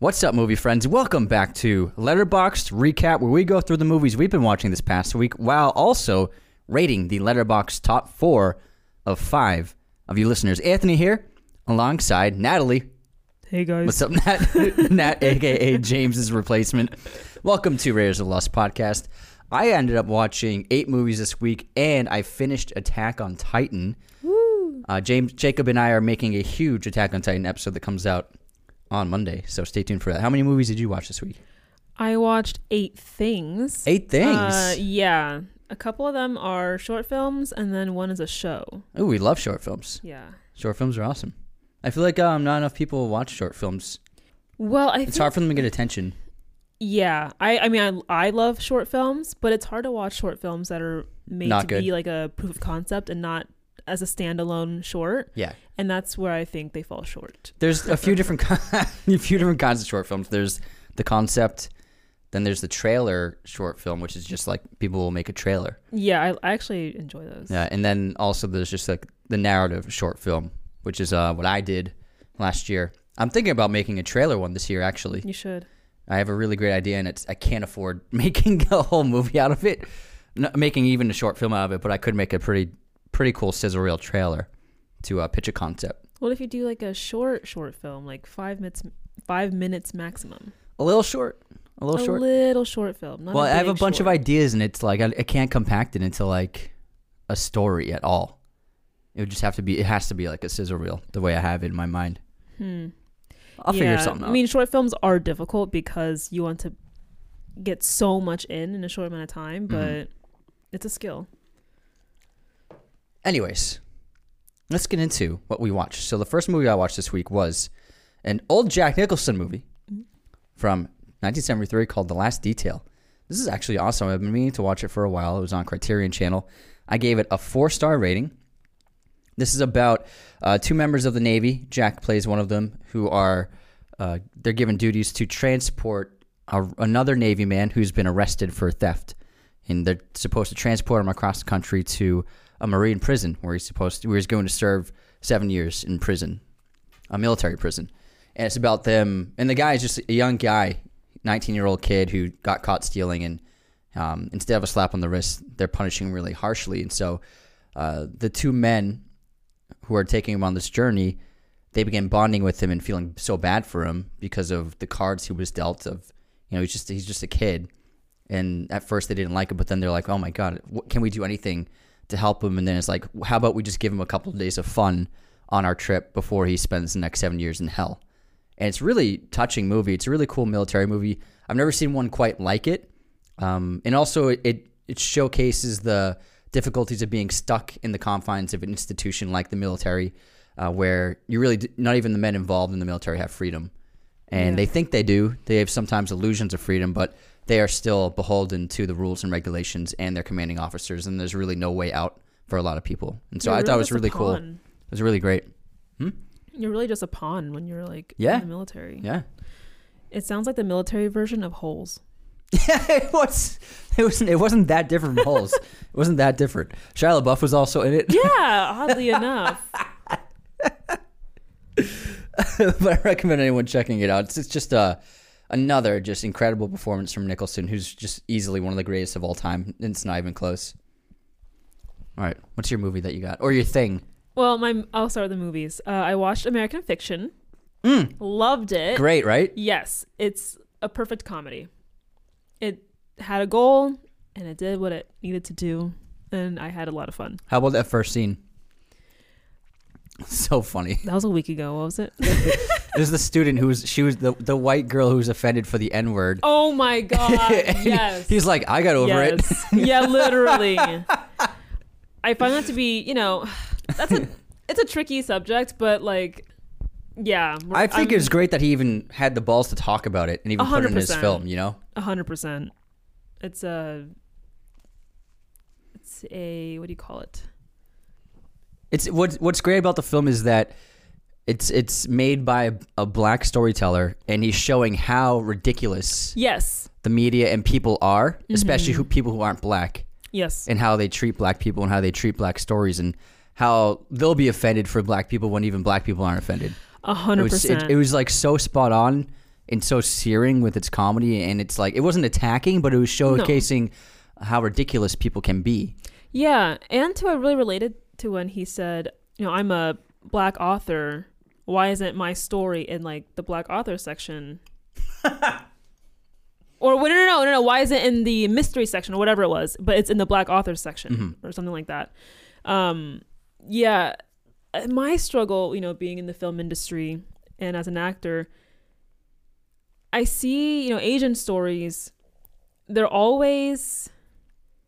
What's up, movie friends? Welcome back to Letterboxd Recap, where we go through the movies we've been watching this past week while also rating the Letterboxd top four of five of you listeners. Anthony here, alongside Natalie. Hey guys. What's up, Nat? Nat, aka James's replacement. Welcome to Raiders of the Lost podcast. I ended up watching eight movies this week, and I finished Attack on Titan. Woo. Uh, James, Jacob, and I are making a huge Attack on Titan episode that comes out on Monday, so stay tuned for that. How many movies did you watch this week? I watched eight things. Eight things. Uh, yeah. A couple of them are short films, and then one is a show. oh, we love short films. Yeah. Short films are awesome. I feel like um, not enough people watch short films. Well, I It's think, hard for them to get attention. yeah. I I mean I I love short films, but it's hard to watch short films that are made Not to good. be like a proof of concept and not as a standalone short. Yeah. And that's where I think they fall short. There's a few different a few different kinds of short films. There's the concept, then there's the trailer short film, which is just like people will make a trailer. Yeah, I, I actually enjoy those. Yeah, and then also there's just like the narrative short film, which is uh, what I did last year. I'm thinking about making a trailer one this year. Actually, You should. I have a really great idea, and it's I can't afford making a whole movie out of it, Not making even a short film out of it. But I could make a pretty pretty cool sizzle reel trailer to uh, pitch a concept. What if you do like a short short film, like five minutes five minutes maximum? A little short, a little short. a short. little short film. Not well, I have a bunch of ideas, and it's like I, I can't compact it into like a story at all. It would just have to be. It has to be like a sizzle reel, the way I have it in my mind. Hmm. I'll yeah, figure something out. I mean, short films are difficult because you want to get so much in in a short amount of time, but Mhm. it's a skill. Anyways, let's get into what we watched. So the first movie I watched this week was an old Jack Nicholson movie from 1973 called The Last Detail. This is actually awesome. I've been meaning to watch it for a while. It was on Criterion Channel. I gave it a four star rating. This is about uh, two members of the Navy. Jack plays one of them, who are uh, they're given duties to transport a, another Navy man who's been arrested for theft, and they're supposed to transport him across the country to a Marine prison where he's supposed to, where he's going to serve seven years in prison, a military prison, and it's about them. And the guy is just a young guy, nineteen year old kid who got caught stealing, and um, instead of a slap on the wrist, they're punishing him really harshly, and so uh, the two men who are taking him on this journey, they begin bonding with him and feeling so bad for him because of the cards he was dealt. Of you know, he's just he's just a kid, and at first they didn't like it, but then they're like, oh my god, what, can we do anything to help him? And then it's like, how about we just give him a couple of days of fun on our trip before he spends the next seven years in hell? And it's really touching movie. It's a really cool military movie. I've never seen one quite like it. Um, and also it it showcases the difficulties of being stuck in the confines of an institution like the military, uh, where you really d- not even the men involved in the military have freedom, and Yeah. they think they do. They have sometimes illusions of freedom, but they are still beholden to the rules and regulations and their commanding officers, and there's really no way out for a lot of people. And so You're I thought it was really cool. It was really great. You're really just a pawn when you're like Yeah. in the military. Yeah. It sounds like the military version of Holes. Yeah, it was. It wasn't. It wasn't that different from Holes. it wasn't that different. Shia LaBeouf was also in it. Yeah, oddly enough. but I recommend anyone checking it out. It's, it's just uh, another just incredible performance from Nicholson, who's just easily one of the greatest of all time. It's not even close. All right, what's your movie that you got, or your thing? Well, my I'll start with the movies. Uh, I watched American Fiction. Mm, Loved it. great, right? Yes, it's a perfect comedy. It had a goal and it did what it needed to do, and I had a lot of fun. How about that first scene? So funny. That was a week ago. What was it? There's the student who was she was the the white girl who was offended for the N word. Oh my god! yes. He's like, I got over it. yeah, literally. I find that to be, you know, that's a it's a tricky subject, but like, yeah. I think I'm it's great that he even had the balls to talk about it and even put it in his film. You know. a hundred percent. It's a. It's a what do you call it? It's what's what's great about the film is that it's it's made by a, black storyteller and he's showing how ridiculous Yes. the media and people are, Mm-hmm. especially who people who aren't black Yes. and how they treat black people and how they treat black stories and how they'll be offended for black people when even black people aren't offended. A It hundred was, it, percent. it was like so spot on and so searing with its comedy, and it's like it wasn't attacking, but it was showcasing how ridiculous people can be. Yeah, and to a really related to when he said, you know, I'm a black author. Why isn't my story in like the black author section? or no, no, no, no, no. Why is it in the mystery section or whatever it was? But it's in the black author section or something like that. Um, yeah, uh, my struggle, you know, being in the film industry and as an actor, I see, you know, Asian stories. They're always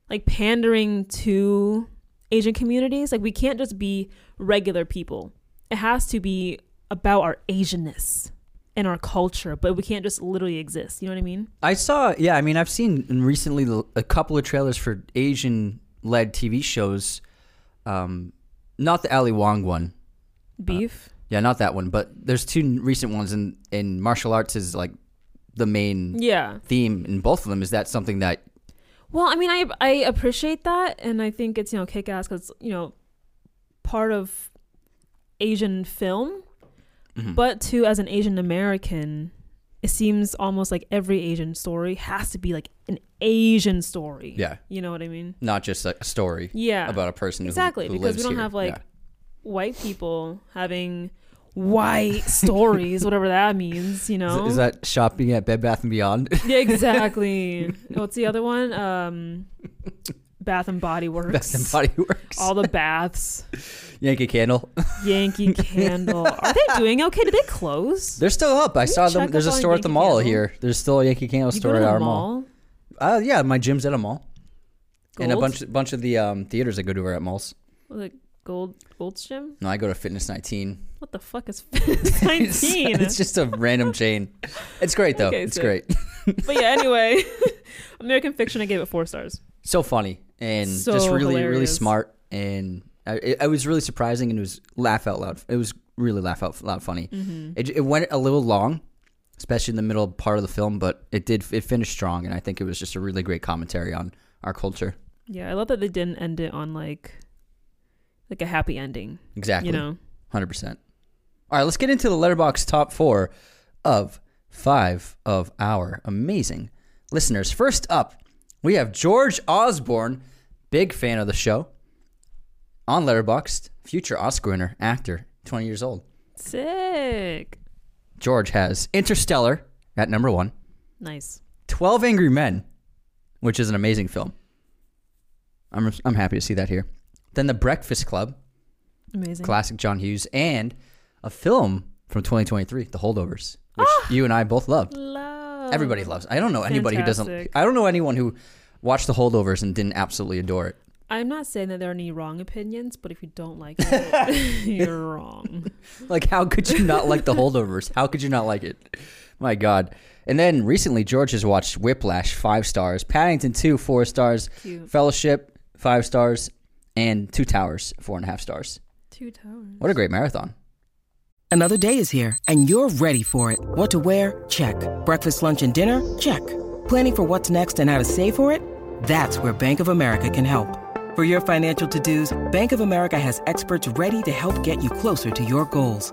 like pandering to Asian communities. Like we can't just be regular people. It has to be about our Asianness and our culture, but we can't just literally exist. You know what I mean? I saw, yeah, I mean, I've seen recently a couple of trailers for Asian-led TV shows. Um, not the Ali Wong one, Beef. yeah, not that one, but there's two recent ones, and in martial arts is like the main yeah. theme in both of them. Is that something that Well, I mean, I I appreciate that, and I think it's you know kick ass because you know part of Asian film, Mhm. but too as an Asian American, it seems almost like every Asian story has to be like an Asian story. yeah, You know what I mean? not just a story Yeah. about a person Exactly, who, because we don't here. have, like, Yeah. White people having white stories, whatever that means. You know? Is, is that shopping at Bed Bath and Beyond? Yeah, exactly. What's the other one? Um, Bath and Body Works. Bath and Body Works. All the baths. Yankee Candle. Yankee Candle. Are they doing okay? Did they close? They're still up. I saw them. There's a store at the mall Candle? here. There's still a Yankee Candle You store at our mall. mall. Uh, yeah, my gym's at a mall, and a bunch bunch of the um, theaters I go to are at malls. Like gold Gold's Gym? No, I go to Fitness 19. What the fuck is It's, 19? it's just a random chain. It's great though. Okay, it's sick. great. but yeah, anyway. American Fiction, I gave it four stars. So funny and So just really really smart and I, it, it was really surprising and it was laugh out loud. It was really laugh out loud funny. Mm-hmm. It, it went a little long, especially in the middle part of the film, but it did it finished strong and I think it was just a really great commentary on our culture. Yeah, I love that they didn't end it on like like a happy ending. Exactly. You know? Hundred percent. All right, let's get into the letterbox top four of five of our amazing listeners. First up, we have George Osborne, big fan of the show. On Letterboxd, future Oscar winner, actor, twenty years old. Sick. George has Interstellar at number one, Nice. 12 Angry Men, which is an amazing film. I'm I'm happy to see that here. Then The Breakfast Club, Amazing. classic John Hughes, and a film from 2023, The Holdovers, which Ah! you and I both loved. Love. Everybody loves. I don't know anybody who doesn't. I don't know anyone who watched The Holdovers and didn't absolutely adore it. I'm not saying that there are any wrong opinions, but if you don't like it, you're wrong. Like, how could you not like The Holdovers? How could you not like it? My God. And then recently, George has watched Whiplash, five stars, Paddington 2, four stars, Cute. Fellowship, five stars, and Two Towers, four and a half stars. Two towers. What a great marathon. Another day is here, and you're ready for it. What to wear? Check. Breakfast, lunch, and dinner? Check. Planning for what's next and how to save for it? That's where Bank of America can help. For your financial to-dos, Bank of America has experts ready to help get you closer to your goals.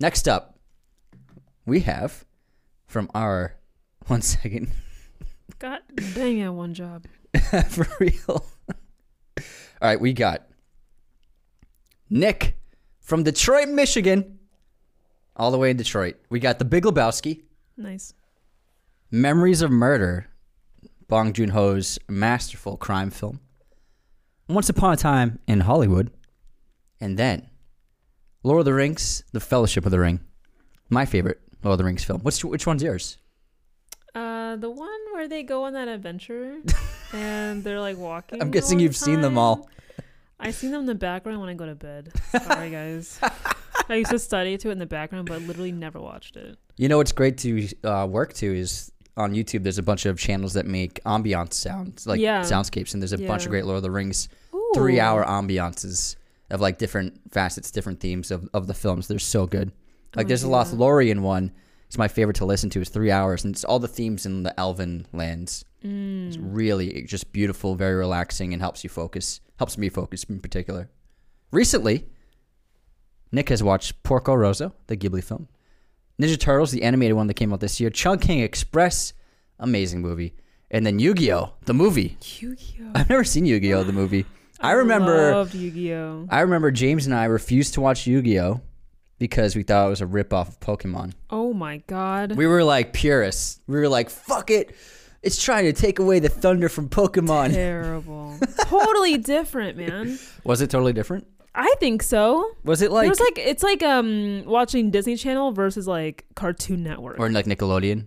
Next up, we have from our one second God dang it, one job. for real. All right, we got Nick from Detroit, Michigan, all the way in Detroit. We got The Big Lebowski, Nice. Memories of Murder, Bong Joon Ho's masterful crime film. Once Upon a Time in Hollywood, and then Lord of the Rings, The Fellowship of the Ring, my favorite Lord of the Rings film. Which which one's yours? Uh, the one where they go on that adventure and they're like walking. I'm guessing you've seen them all. I seen them in the background when I go to bed. Sorry, guys. I used to study to it in the background, but literally never watched it. You know what's great to uh, work to is on YouTube. There's a bunch of channels that make ambiance sounds, like Yeah. soundscapes, and there's a bunch of great Lord of the Rings Ooh. three-hour ambiances of like different facets, different themes of, of the films. They're so good. Like Oh, there's a. Lothlorien one. It's my favorite to listen to. It's three hours, and it's all the themes in the Elven lands. Mm. It's really just beautiful, very relaxing, and helps you focus. Helps me focus in particular. Recently, Nick has watched Porco Rosso, the Ghibli film. Ninja Turtles, the animated one that came out this year. Chungking Express, amazing movie. And then Yu-Gi-Oh, the movie. Yu-Gi-Oh. I've never seen Yu-Gi-Oh, the movie. I remember Loved Yu-Gi-Oh. I remember James and I refused to watch Yu-Gi-Oh because we thought it was a rip-off of Pokemon. Oh my god. We were like purists. We were like, fuck it. It's trying to take away the thunder from Pokemon. Terrible. totally different, man. Was it totally different? I think so. Was it like, it was like it's like um watching Disney Channel versus like Cartoon Network. or like Nickelodeon?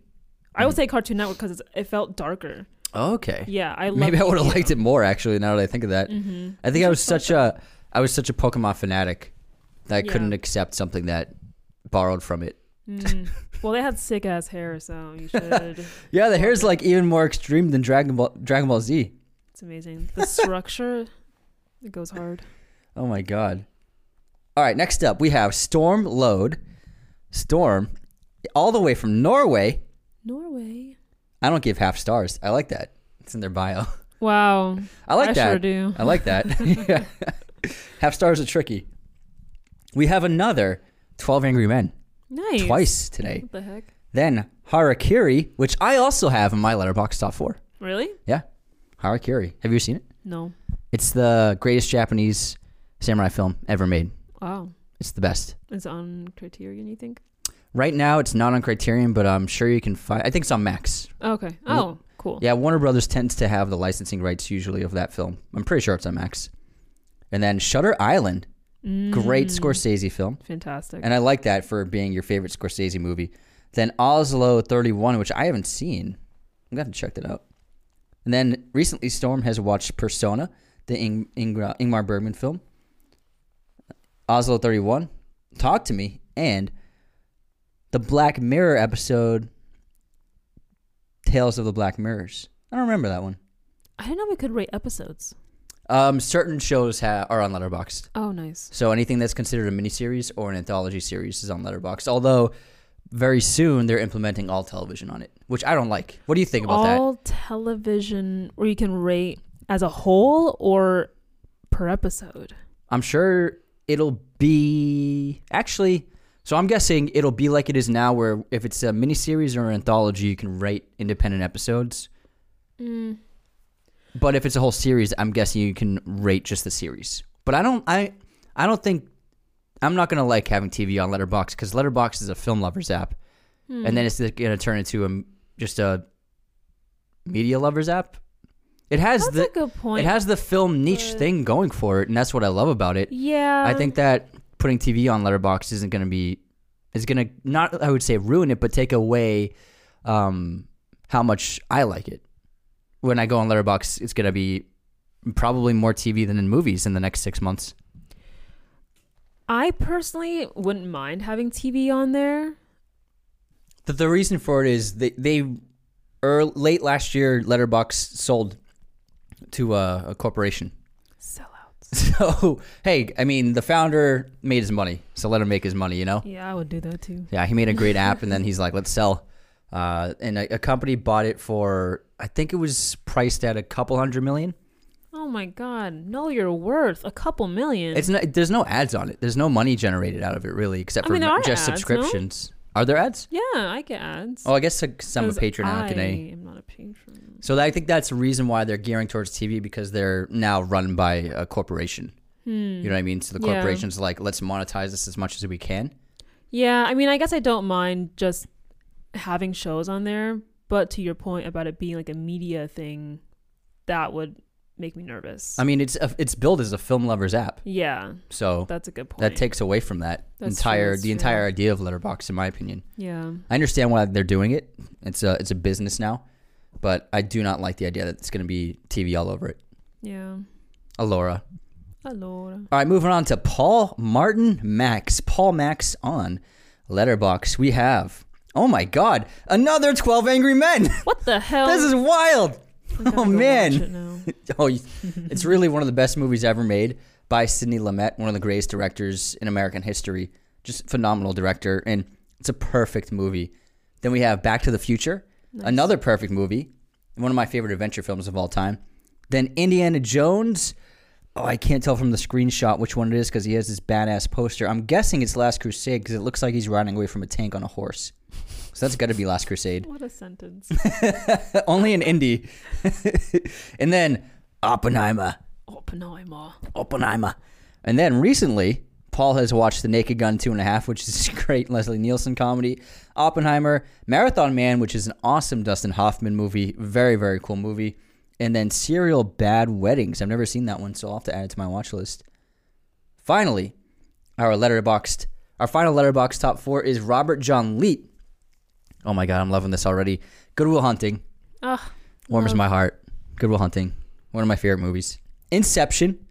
I would say Cartoon Network because it felt darker. Okay. Yeah, I love Maybe I would have liked it more actually. Now that I think of that, Mm-hmm. I think I was such a I was such a Pokemon fanatic that I Yeah. couldn't accept something that borrowed from it. Mm. Well, they had sick ass hair, so you should. Yeah, the hair's like even more extreme than Dragon Ball Dragon Ball Z. It's amazing. The structure, it goes hard. Oh my god. All right, next up we have Storm Load. Storm, all the way from Norway. Norway. I don't give half stars. I like that. It's in their bio. Wow. I like I that. sure do. I like that. Half stars are tricky. We have another 12 Angry Men Nice. twice today. What the heck? Then Harakiri, which I also have in my letterbox top four. Really? Yeah. Harakiri. Have you seen it? No. It's the greatest Japanese samurai film ever made. Wow. It's the best. It's on Criterion, you think? Right now, it's not on Criterion, but I'm sure you can find. I think it's on Max. Okay. Oh, cool. Yeah, Warner Brothers tends to have the licensing rights usually of that film. I'm pretty sure it's on Max. And then Shutter Island, great Mm. Scorsese film, Fantastic. and I like that for being your favorite Scorsese movie. Then Oslo 31, which I haven't seen. I'm gonna have to check that out. And then recently, Storm has watched Persona, the Ing- Ingra- Ingmar Bergman film. Oslo 31, Talk to Me, and the Black Mirror episode, Tales of the Black Mirrors. I don't remember that one. I didn't know we could rate episodes. Um, certain shows ha- are on Letterboxd. Oh, nice. So anything that's considered a miniseries or an anthology series is on Letterboxd. Although very soon they're implementing all television on it, which I don't like. What do you think about that? All television where you can rate as a whole or per episode. I'm sure it'll be actually. So I'm guessing it'll be like it is now, where if it's a miniseries or an anthology, you can rate independent episodes. Mm. But if it's a whole series, I'm guessing you can rate just the series. But I don't. I I don't think. I'm not gonna like having TV on Letterbox because Letterbox is a film lovers app, and then it's gonna turn into a just a media lovers app. It has That's the a good point. it has the film niche but- thing going for it, and that's what I love about it. yeah. I think that putting TV on Letterbox isn't going to be is going to not I would say ruin it, but take away um, how much I like it. When I go on Letterbox, it's going to be probably more TV than in movies in the next six months. I personally wouldn't mind having TV on there. The, the reason for it is they they early, late last year Letterbox sold to a, a corporation. So hey, I mean the founder made his money, so let him make his money. You know. Yeah, I would do that too. Yeah, he made a great app, and then he's like, "Let's sell." Uh, and a, a company bought it for, I think it was priced at a couple hundred million. Oh my god, know your worth. A couple million. It's not, there's no ads on it. There's no money generated out of it really, except I for mean, there just ads, no? Are there ads? yeah, I get ads. Oh, I guess because I'm a patron now, I can I? am not a patron. So I think that's the reason why they're gearing towards TV because they're now run by a corporation. Hmm. You know what I mean? So the Yeah. corporation's like, let's monetize this as much as we can. Yeah, I mean, I guess I don't mind just having shows on there, but to your point about it being like a media thing, that would make me nervous. I mean, it's a, it's billed as a film lovers app, yeah, so that's a good point. that takes away from that That's entire true, the true. entire idea of Letterbox, in my opinion. yeah. I understand why they're doing it. It's a it's a business now, but I do not like the idea that it's going to be TV all over it. Yeah. Alora. Hello. All right, moving on to Paul Martin Max. Paul Max on Letterbox. We have oh my god, another Twelve Angry Men. What the hell? this is wild. Oh man. oh, it's really one of the best movies ever made by Sidney Lumet, one of the greatest directors in American history. Just phenomenal director, and it's a perfect movie. Then we have Back to the Future, another perfect movie, one of my favorite adventure films of all time. Then Indiana Jones. Oh, I can't tell from the screenshot which one it is because he has this badass poster. I'm guessing it's Last Crusade because it looks like he's riding away from a tank on a horse. So that's got to be Last Crusade. What a sentence. Only in Indy. and then Oppenheimer. Oppenheimer. Oppenheimer. And then recently, Paul has watched The Naked Gun two and a half, which is a great Leslie Nielsen comedy. Oppenheimer, Marathon Man, which is an awesome Dustin Hoffman movie. Very, very cool movie. And then Serial Bad Weddings. I've never seen that one, so I'll have to add it to my watch list. Finally, our letterboxed, our final letterbox top four is Robert John Leet. Oh my God, I'm loving this already. Good Will Hunting. Ugh. Warms my heart. Good Will Hunting. One of my favorite movies. Inception.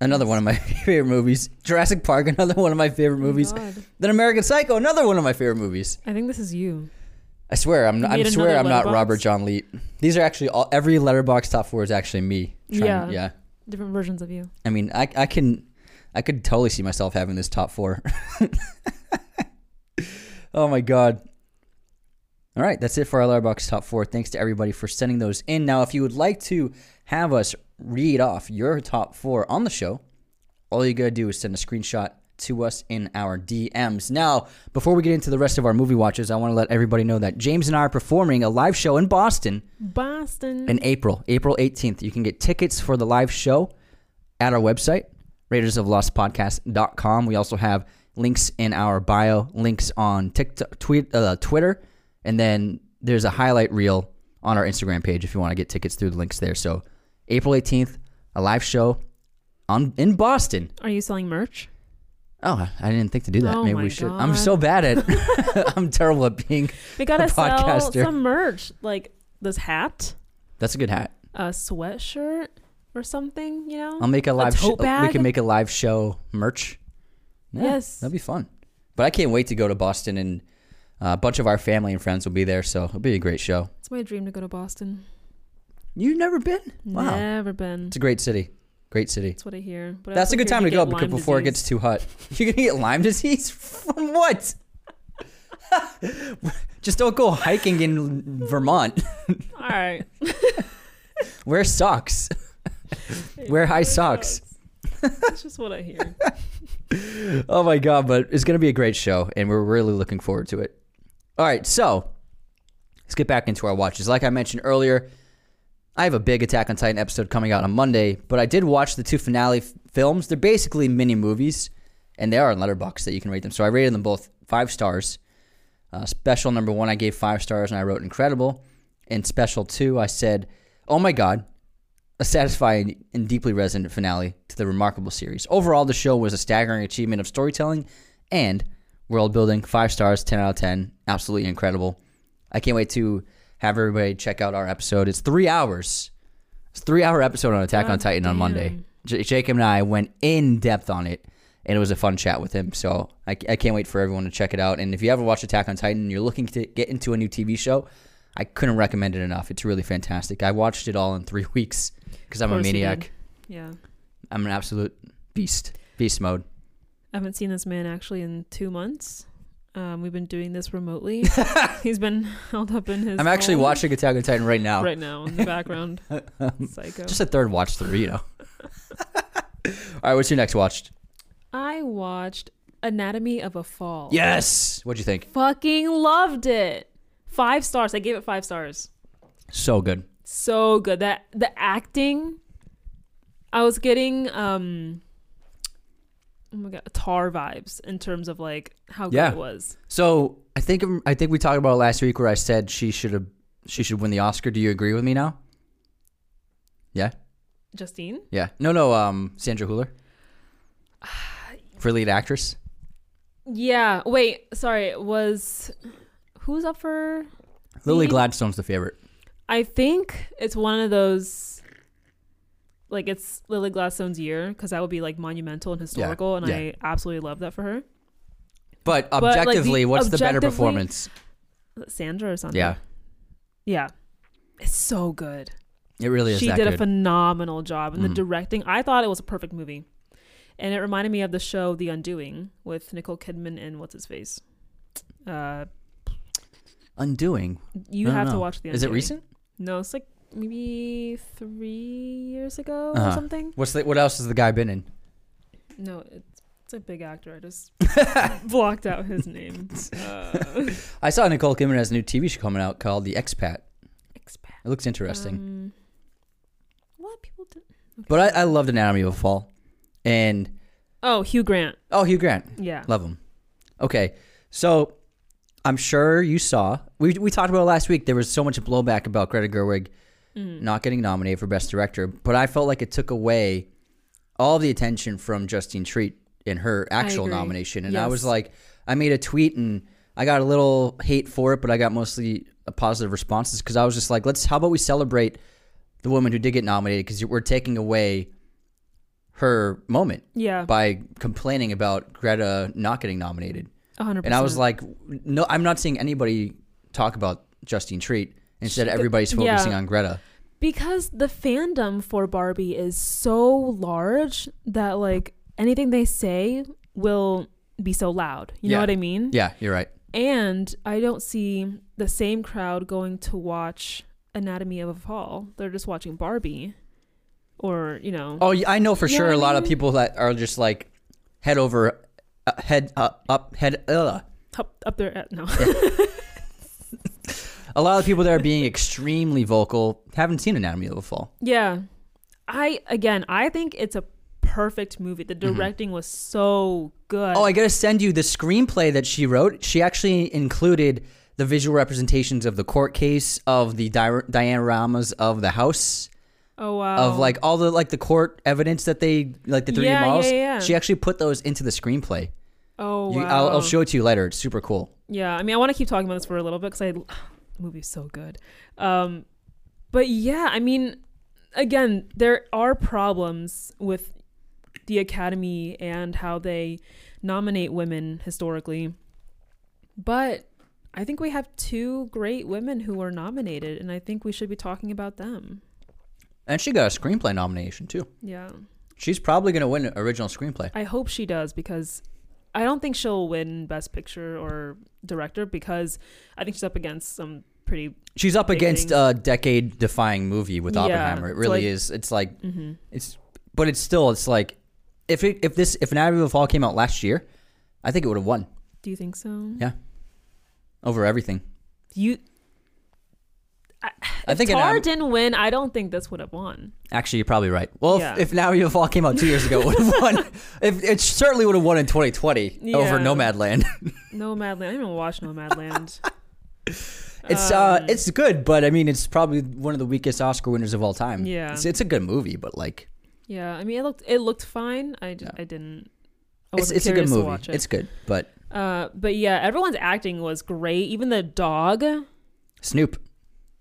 Another one of my favorite movies. Jurassic Park. Another one of my favorite oh movies. God. Then American Psycho. Another one of my favorite movies. I think this is you. I swear, I'm. I swear, I'm not? Robert John Leet. These are actually all. Every letterbox top four is actually me. trying- Yeah. Yeah. Different versions of you. I mean, I. I can. I could totally see myself having this top four. oh my god. All right, that's it for our letterbox top four. Thanks to everybody for sending those in. Now, if you would like to have us read off your top four on the show, all you gotta do is send a screenshot to us in our DMs. Now, before we get into the rest of our movie watches, I want to let everybody know that James and I are performing a live show in Boston Boston. in April, April 18th. You can get tickets for the live show at our website, raidersoflostpodcast.com. We also have links in our bio, links on TikTok, tweet, uh, Twitter, and then there's a highlight reel on our Instagram page if you want to get tickets through the links there. So, April 18th, a live show on in Boston. Are you selling merch? Oh, I didn't think to do that. Oh Maybe we should. I'm so bad at. I'm terrible at being. We gotta A sell podcaster. some merch, like this hat, That's a good hat. a sweatshirt, or something. You know. I'll make a live. tote show. We can make a live show merch. Yeah, Yes. that'd be fun. But I can't wait to go to Boston, and Uh, a bunch of our family and friends will be there, so it'll be a great show. it's my dream to go to Boston. You've never been? Wow, Never been. it's a great city. Great city. That's what I hear. But That's also a good time to go because before it gets too hot. You're gonna get Lyme disease from what? Just don't go hiking in Vermont. All right. Wear socks. Wear high socks. That's just what I hear. Oh my god, but it's gonna be a great show, and we're really looking forward to it. All right, so let's get back into our watches. Like I mentioned earlier, I have a big Attack on Titan episode coming out on Monday, but I did watch the two finale f- films. They're basically mini movies, and they are in Letterbox that you can rate them. So I rated them both five stars. Uh, special number one, I gave five stars, and I wrote incredible. And special two, I said, "Oh my god." a satisfying and deeply resonant finale to the remarkable series. Overall, the show was a staggering achievement of storytelling and world building. Five stars, 10 out of 10. Absolutely incredible. I can't wait to have everybody check out our episode. It's three hours. It's a three hour episode on Attack on Titan on Monday. damn. J- Jacob and I went in depth on it, and it was a fun chat with him. So I, I can't wait for everyone to check it out. And if you ever watch Attack on Titan and you're looking to get into a new TV show, I couldn't recommend it enough. It's really fantastic. I watched it all in three weeks because I'm a maniac. Yeah. I'm an absolute beast. Beast mode. I haven't seen this man actually in two months. Um, we've been doing this remotely. He's been held up in his. I'm actually home watching Attack on Titan right now. right now in the background. Psycho. Just a third watch through, you know. all right, what's your next watched? I watched Anatomy of a Fall. Yes. What'd you think? Fucking loved it. Five stars. I gave it five stars. So good. So good. That the acting. I was getting um. Oh my god, Tár vibes in terms of like how good Yeah. it was. So I think I think we talked about it last week where I said she should have she should win the Oscar. Do you agree with me now? Yeah. Justine. Yeah. No, no. Um, Sandra Hüller for lead actress. Yeah. Wait. Sorry. Was who's up for? Lily lead? Gladstone's the favorite. I think it's one of those. Like it's Lily Gladstone's year because that would be like monumental and historical, and yeah. I absolutely love that for her. But like, the objectively, what's the better performance? Sandra or something. Yeah, Yeah. It's so good. it really is she did good. a phenomenal job and the Mhm. directing i thought it was a perfect movie and it reminded me of the show the undoing with nicole kidman and what's his face uh Undoing. you have to watch the Undoing. Is it recent? no it's like maybe three years ago Uh-huh. or something What's the, what else has the guy been in? no it's, it's a big actor i just blocked out his name uh, I saw Nicole Kidman has a new TV show coming out called The Expat. expat It looks interesting. um, what people do but I, I loved Anatomy of a Fall, and oh hugh grant oh Hugh Grant, yeah love him. Okay, so I'm sure you saw we we talked about it last week. There was so much blowback about Greta Gerwig Mm. not getting nominated for Best Director, but I felt like it took away all the attention from Justine Triet in her actual nomination, and I was like, I made a tweet and I got a little hate for it, but I got mostly a positive responses because I was just like, let's how about we celebrate the woman who did get nominated because we're taking away her moment yeah by complaining about Greta not getting nominated. 100% And I was like, no, I'm not seeing anybody talk about Justine Triet. Instead, everybody's yeah. focusing on Greta. because the fandom for Barbie is so large that like anything they say will be so loud. You Yeah. know what I mean? Yeah, you're right. And I don't see the same crowd going to watch Anatomy of a Fall. They're just watching Barbie or, you know. Oh, yeah, I know for know sure what a lot of people that are just like head over, uh, head up, up, head. Ugh. Up, up there at, no. A lot of people that are being extremely vocal haven't seen Anatomy of a Fall. yeah. I again, I think it's a perfect movie. The directing was so good. Mm-hmm. Oh, I gotta send you the screenplay that she wrote. She actually included the visual representations of the court case, of the di- dioramas of the house, oh wow. of like all the like the court evidence that they like the 3D Yeah, models. yeah, yeah. She actually put those into the screenplay. Oh You, wow. I'll, I'll show it to you later. It's super cool. Yeah, I mean, I want to keep talking about this for a little bit because I movie's so good. Um, but yeah, I mean, again, there are problems with the Academy and how they nominate women historically, but I think we have two great women who were nominated, and I think we should be talking about them. And she got a screenplay nomination too. Yeah, She's probably gonna win original screenplay. I hope she does because I don't think she'll win Best Picture or Director because I think she's up against some pretty She's up against a decade-defying movie with Yeah, Oppenheimer. It really like- is. It's like Mhm. it's, but it's still it's like if it, if this if Anatomy of a Fall came out last year, I think it would have won Do you think so? Yeah. over everything. You. I, I if think Tár Anat- didn't win, I don't think this would have won. Actually, you're probably right. Well, Yeah. if, if Anatomy of a Fall came out two years ago, it would have won. If it certainly would have won in 2020 over Nomadland. Nomadland. I didn't even watch Nomadland. It's uh, Um, it's good, but I mean, it's probably one of the weakest Oscar winners of all time. Yeah. it's, it's a good movie, but like, yeah, I mean, it looked it looked fine. I, just, Yeah. I didn't. I it's it's a good movie. it. It's good, but Uh, but yeah, everyone's acting was great. Even the dog, Snoop.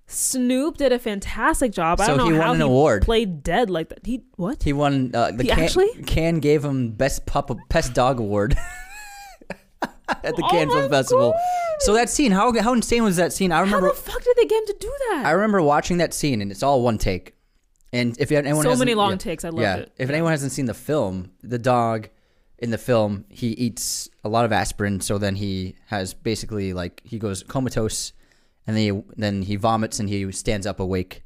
Snoop, did a fantastic job. I So don't know he won how an he award. played dead like that. He what? He won uh, the He can, actually? can gave him best pup best dog award at the Oh Cannes Film Festival. God. So that scene, how how insane was that scene? I How remember the fuck did they get him to do that? I remember watching that scene, and it's all one take. And if anyone So hasn't- many long yeah, takes. I loved yeah, it. if anyone hasn't seen the film, the dog in the film he eats a lot of aspirin, so then he has basically like he goes comatose, and then he, then he vomits and he stands up awake,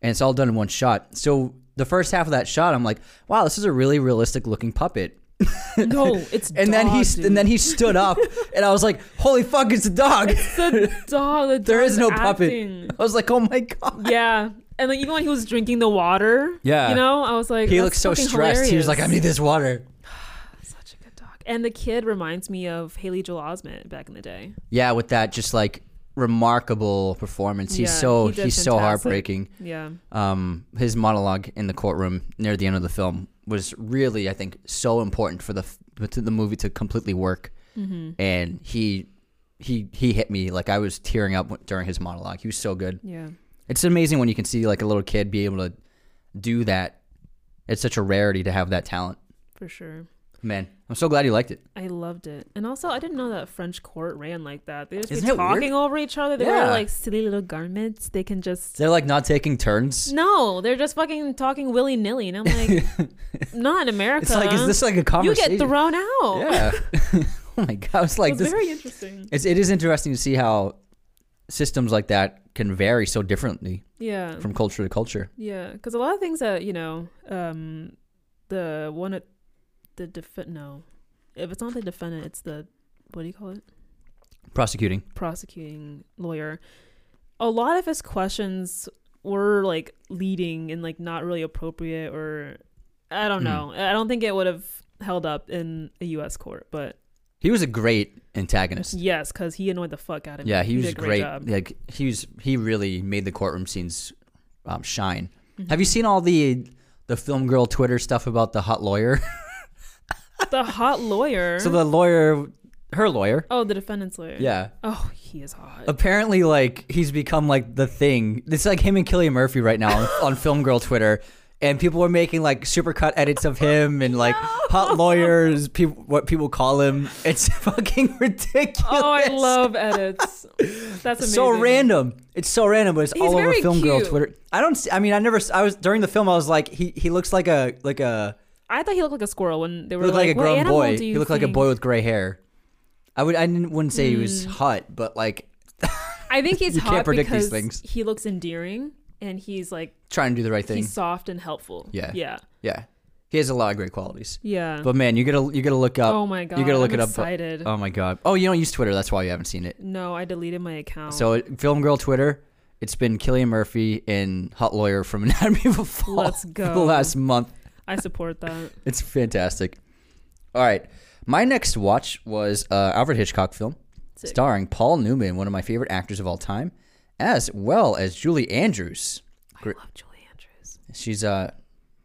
and it's all done in one shot. So the first half of that shot, I'm like, wow, this is a really realistic looking puppet. no, it's And then he dog, st- and then he stood up, and I was like, holy fuck, it's a dog. It's the dog. The there is no puppet. I was like, oh my god. Yeah, and like even when he was drinking the water, Yeah. you know, I was like, He looks so stressed. He was like, I need this water. such a good dog. And the kid reminds me of Haley Joel Osment back in the day. Yeah, with that just like remarkable performance. He's Yeah, so he he's so heartbreaking. Yeah. Um, his monologue in the courtroom near the end of the film was really, I think, so important for the to the movie to completely work. Mm-hmm. And he he he hit me like I was tearing up during his monologue. He was so good. Yeah. It's amazing when you can see like a little kid be able to do that. It's such a rarity to have that talent. For sure. Man, I'm so glad you liked it. I loved it. And also, I didn't know that French court ran like that. They just Isn't be it weird? talking over each other. They Yeah. wear like silly little garments. They can just. They're like not taking turns. No, they're just fucking talking willy nilly. And I'm like, not in America. It's like is this like a conversation? You get thrown out. Yeah. oh my god, it's like It's this. very interesting. It's it is interesting to see how systems like that can vary so differently Yeah. from culture to culture. Yeah, because a lot of things that you know, um, the one at the defend no, if it's not the defendant, it's the what do you call it? Prosecuting. Prosecuting lawyer. A lot of his questions were like leading and like not really appropriate, or I don't Hmm. know. I don't think it would have held up in a U.S. court, but He was a great antagonist. yes, because he annoyed the fuck out of me. Yeah, he was did a great. job. Like he was, he really made the courtroom scenes um, shine. Mm-hmm. Have you seen all the the film girl Twitter stuff about the hot lawyer? the hot lawyer. so the lawyer, her lawyer, oh, the defendant's lawyer. yeah. Oh, he is hot. Apparently, like he's become like the thing. It's like him and Cillian Murphy right now on, on Film Girl Twitter, and people are making like supercut edits of him and like hot lawyers. People, what people call him. It's fucking ridiculous. Oh, I love edits. That's amazing. so random. It's so random, but it's He's all over Film Girl. Twitter. I don't. See, I mean, I never. I was during the film. I was like, he he looks like a like a I thought he looked like a squirrel when they he were looked like, like, a grown boy. He looked like a boy with gray hair. I would. I didn't, wouldn't say he was Mm. hot, but like I think he's You hot can't predict these because things. he looks endearing and he's like trying to do the right thing. he's soft and helpful. Yeah. Yeah. Yeah, he has a lot of great qualities. Yeah. But man, you gotta you gotta look up. oh my god. you gotta look I'm it up. Oh my god. Oh, you don't use Twitter. That's why you haven't seen it. no, I deleted my account. So Film Girl Twitter. It's been Cillian Murphy and Hot Lawyer from Anatomy of a Fall Let's for the last month. I support that. It's fantastic. All right. My next watch was uh, Alfred Hitchcock film Sick. starring Paul Newman, one of my favorite actors of all time, as well as Julie Andrews. I love Julie Andrews. She's uh,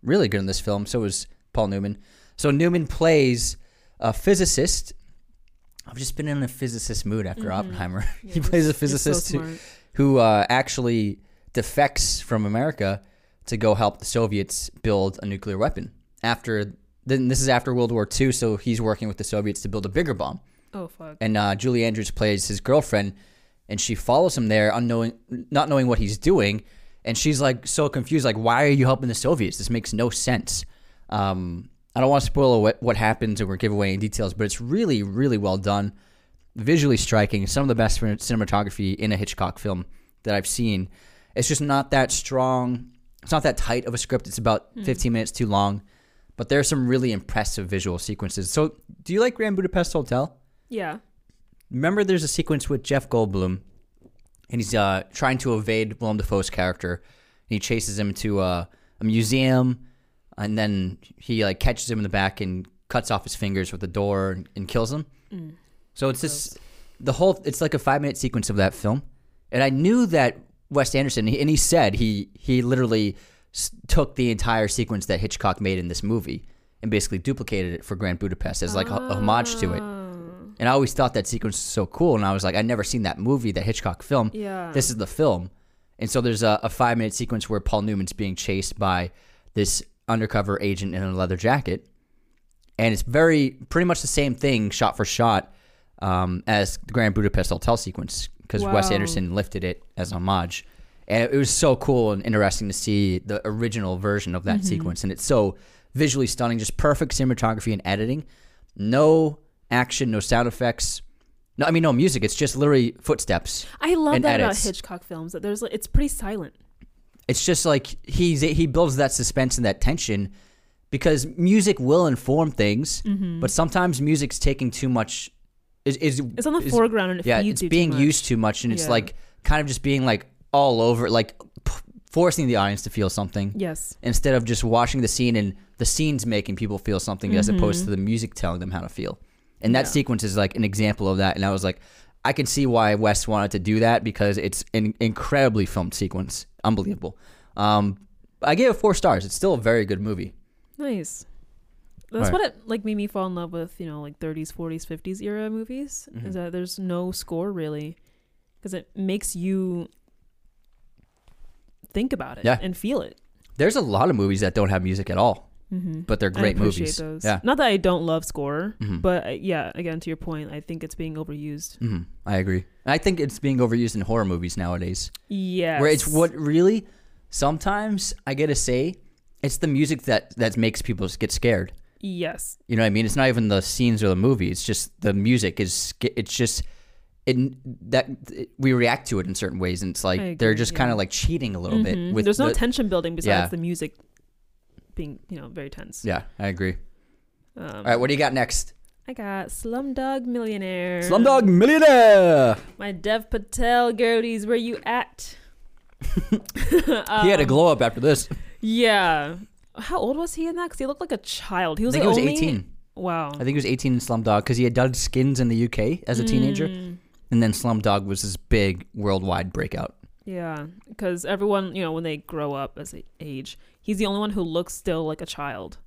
really good in this film. So is Paul Newman. So Newman plays a physicist. I've just been in a physicist mood after Oppenheimer. he Mm-hmm. Yeah, plays a you're so physicist who, who uh, actually defects from America to go help the Soviets build a nuclear weapon. After then, this is after World War II, so he's working with the Soviets to build a bigger bomb. Oh fuck. And uh, Julie Andrews plays his girlfriend, and she follows him there, unknowing, not knowing what he's doing. And she's like so confused, like, "Why are you helping the Soviets? This makes no sense." Um, I don't want to spoil what, what happens or give away any details, but it's really, really well done, visually striking. Some of the best cinematography in a Hitchcock film that I've seen. It's just not that strong. It's not that tight of a script. It's about hmm. 15 minutes too long, but there are some really impressive visual sequences. So, do you like Grand Budapest Hotel? Yeah. Remember, there's a sequence with Jeff Goldblum, and he's uh, trying to evade Willem Dafoe's character. And he chases him to a, a museum, and then he like catches him in the back and cuts off his fingers with the door and, and kills him. Mm. So it's this the whole. It's like a five minute sequence of that film, and I knew that Wes Anderson, and he said he he literally took the entire sequence that Hitchcock made in this movie and basically duplicated it for Grand Budapest as like a, a homage to it. And I always thought that sequence was so cool. And I was like, I'd never seen that movie, that Hitchcock film. Yeah. This is the film. And so there's a, a five minute sequence where Paul Newman's being chased by this undercover agent in a leather jacket. And it's very, pretty much the same thing, shot for shot, um, as the Grand Budapest Hotel sequence, because Wes Anderson lifted it as homage. And it, it was so cool and interesting to see the original version of that mm-hmm. sequence. And it's so visually stunning, just perfect cinematography and editing. No action, no sound effects. No, I mean no music. It's just literally footsteps. I love that edits. about Hitchcock films. That there's it's pretty silent. It's just like he's he builds that suspense and that tension because music will inform things, mm-hmm. but sometimes music's taking too much. Is, is Mm-hmm. It's on the is- foreground and it yeah, it's being used too much, and it's Yeah. like kind of just being like all over, like p- forcing the audience to feel something Yes. instead of just watching the scene and the scene's making people feel something as opposed to the music telling them how to feel. And that Yeah. sequence is like an example of that. And I was like, I can see why Wes wanted to do that because it's an incredibly filmed sequence, unbelievable. Um, I gave it four stars. It's still a very good movie. Nice. That's Right. what it like made me fall in love with, you know, like 30s, 40s, 50s era movies. Mhm. Is that there's no score really, because it makes you think about it Yeah. and feel it. There's a lot of movies that don't have music at all, Mm-hmm. but they're I great appreciate movies. those. Yeah. Not that I don't love score, Mhm. but uh, yeah, again to your point, I think it's being overused. hmm I agree. I think it's being overused in horror movies nowadays. yeah Where it's what really sometimes I gotta say, it's the music that that makes people get scared. Yes. You know what I mean? It's not even the scenes or the movie. It's just the music is. It's just it that we react to it in certain ways, and it's like I they're agree, just kind of like cheating a little Mhm. bit. With There's no the- tension building besides Yeah. the music being, you know, very tense. Yeah, I agree. Um, All right, what do you got next? I got Slumdog Millionaire. Slumdog Millionaire. My Dev Patel girlies, where you at? he had a glow up after this. Yeah. How old was he in that? Because he looked like a child. He I was think he was only- 18. Wow. I think he was 18 in Slumdog because he had done Skins in the UK as a teenager, Mm, and then Slumdog was his big worldwide breakout. yeah, because everyone, you know, when they grow up as they age, he's the only one who looks still like a child.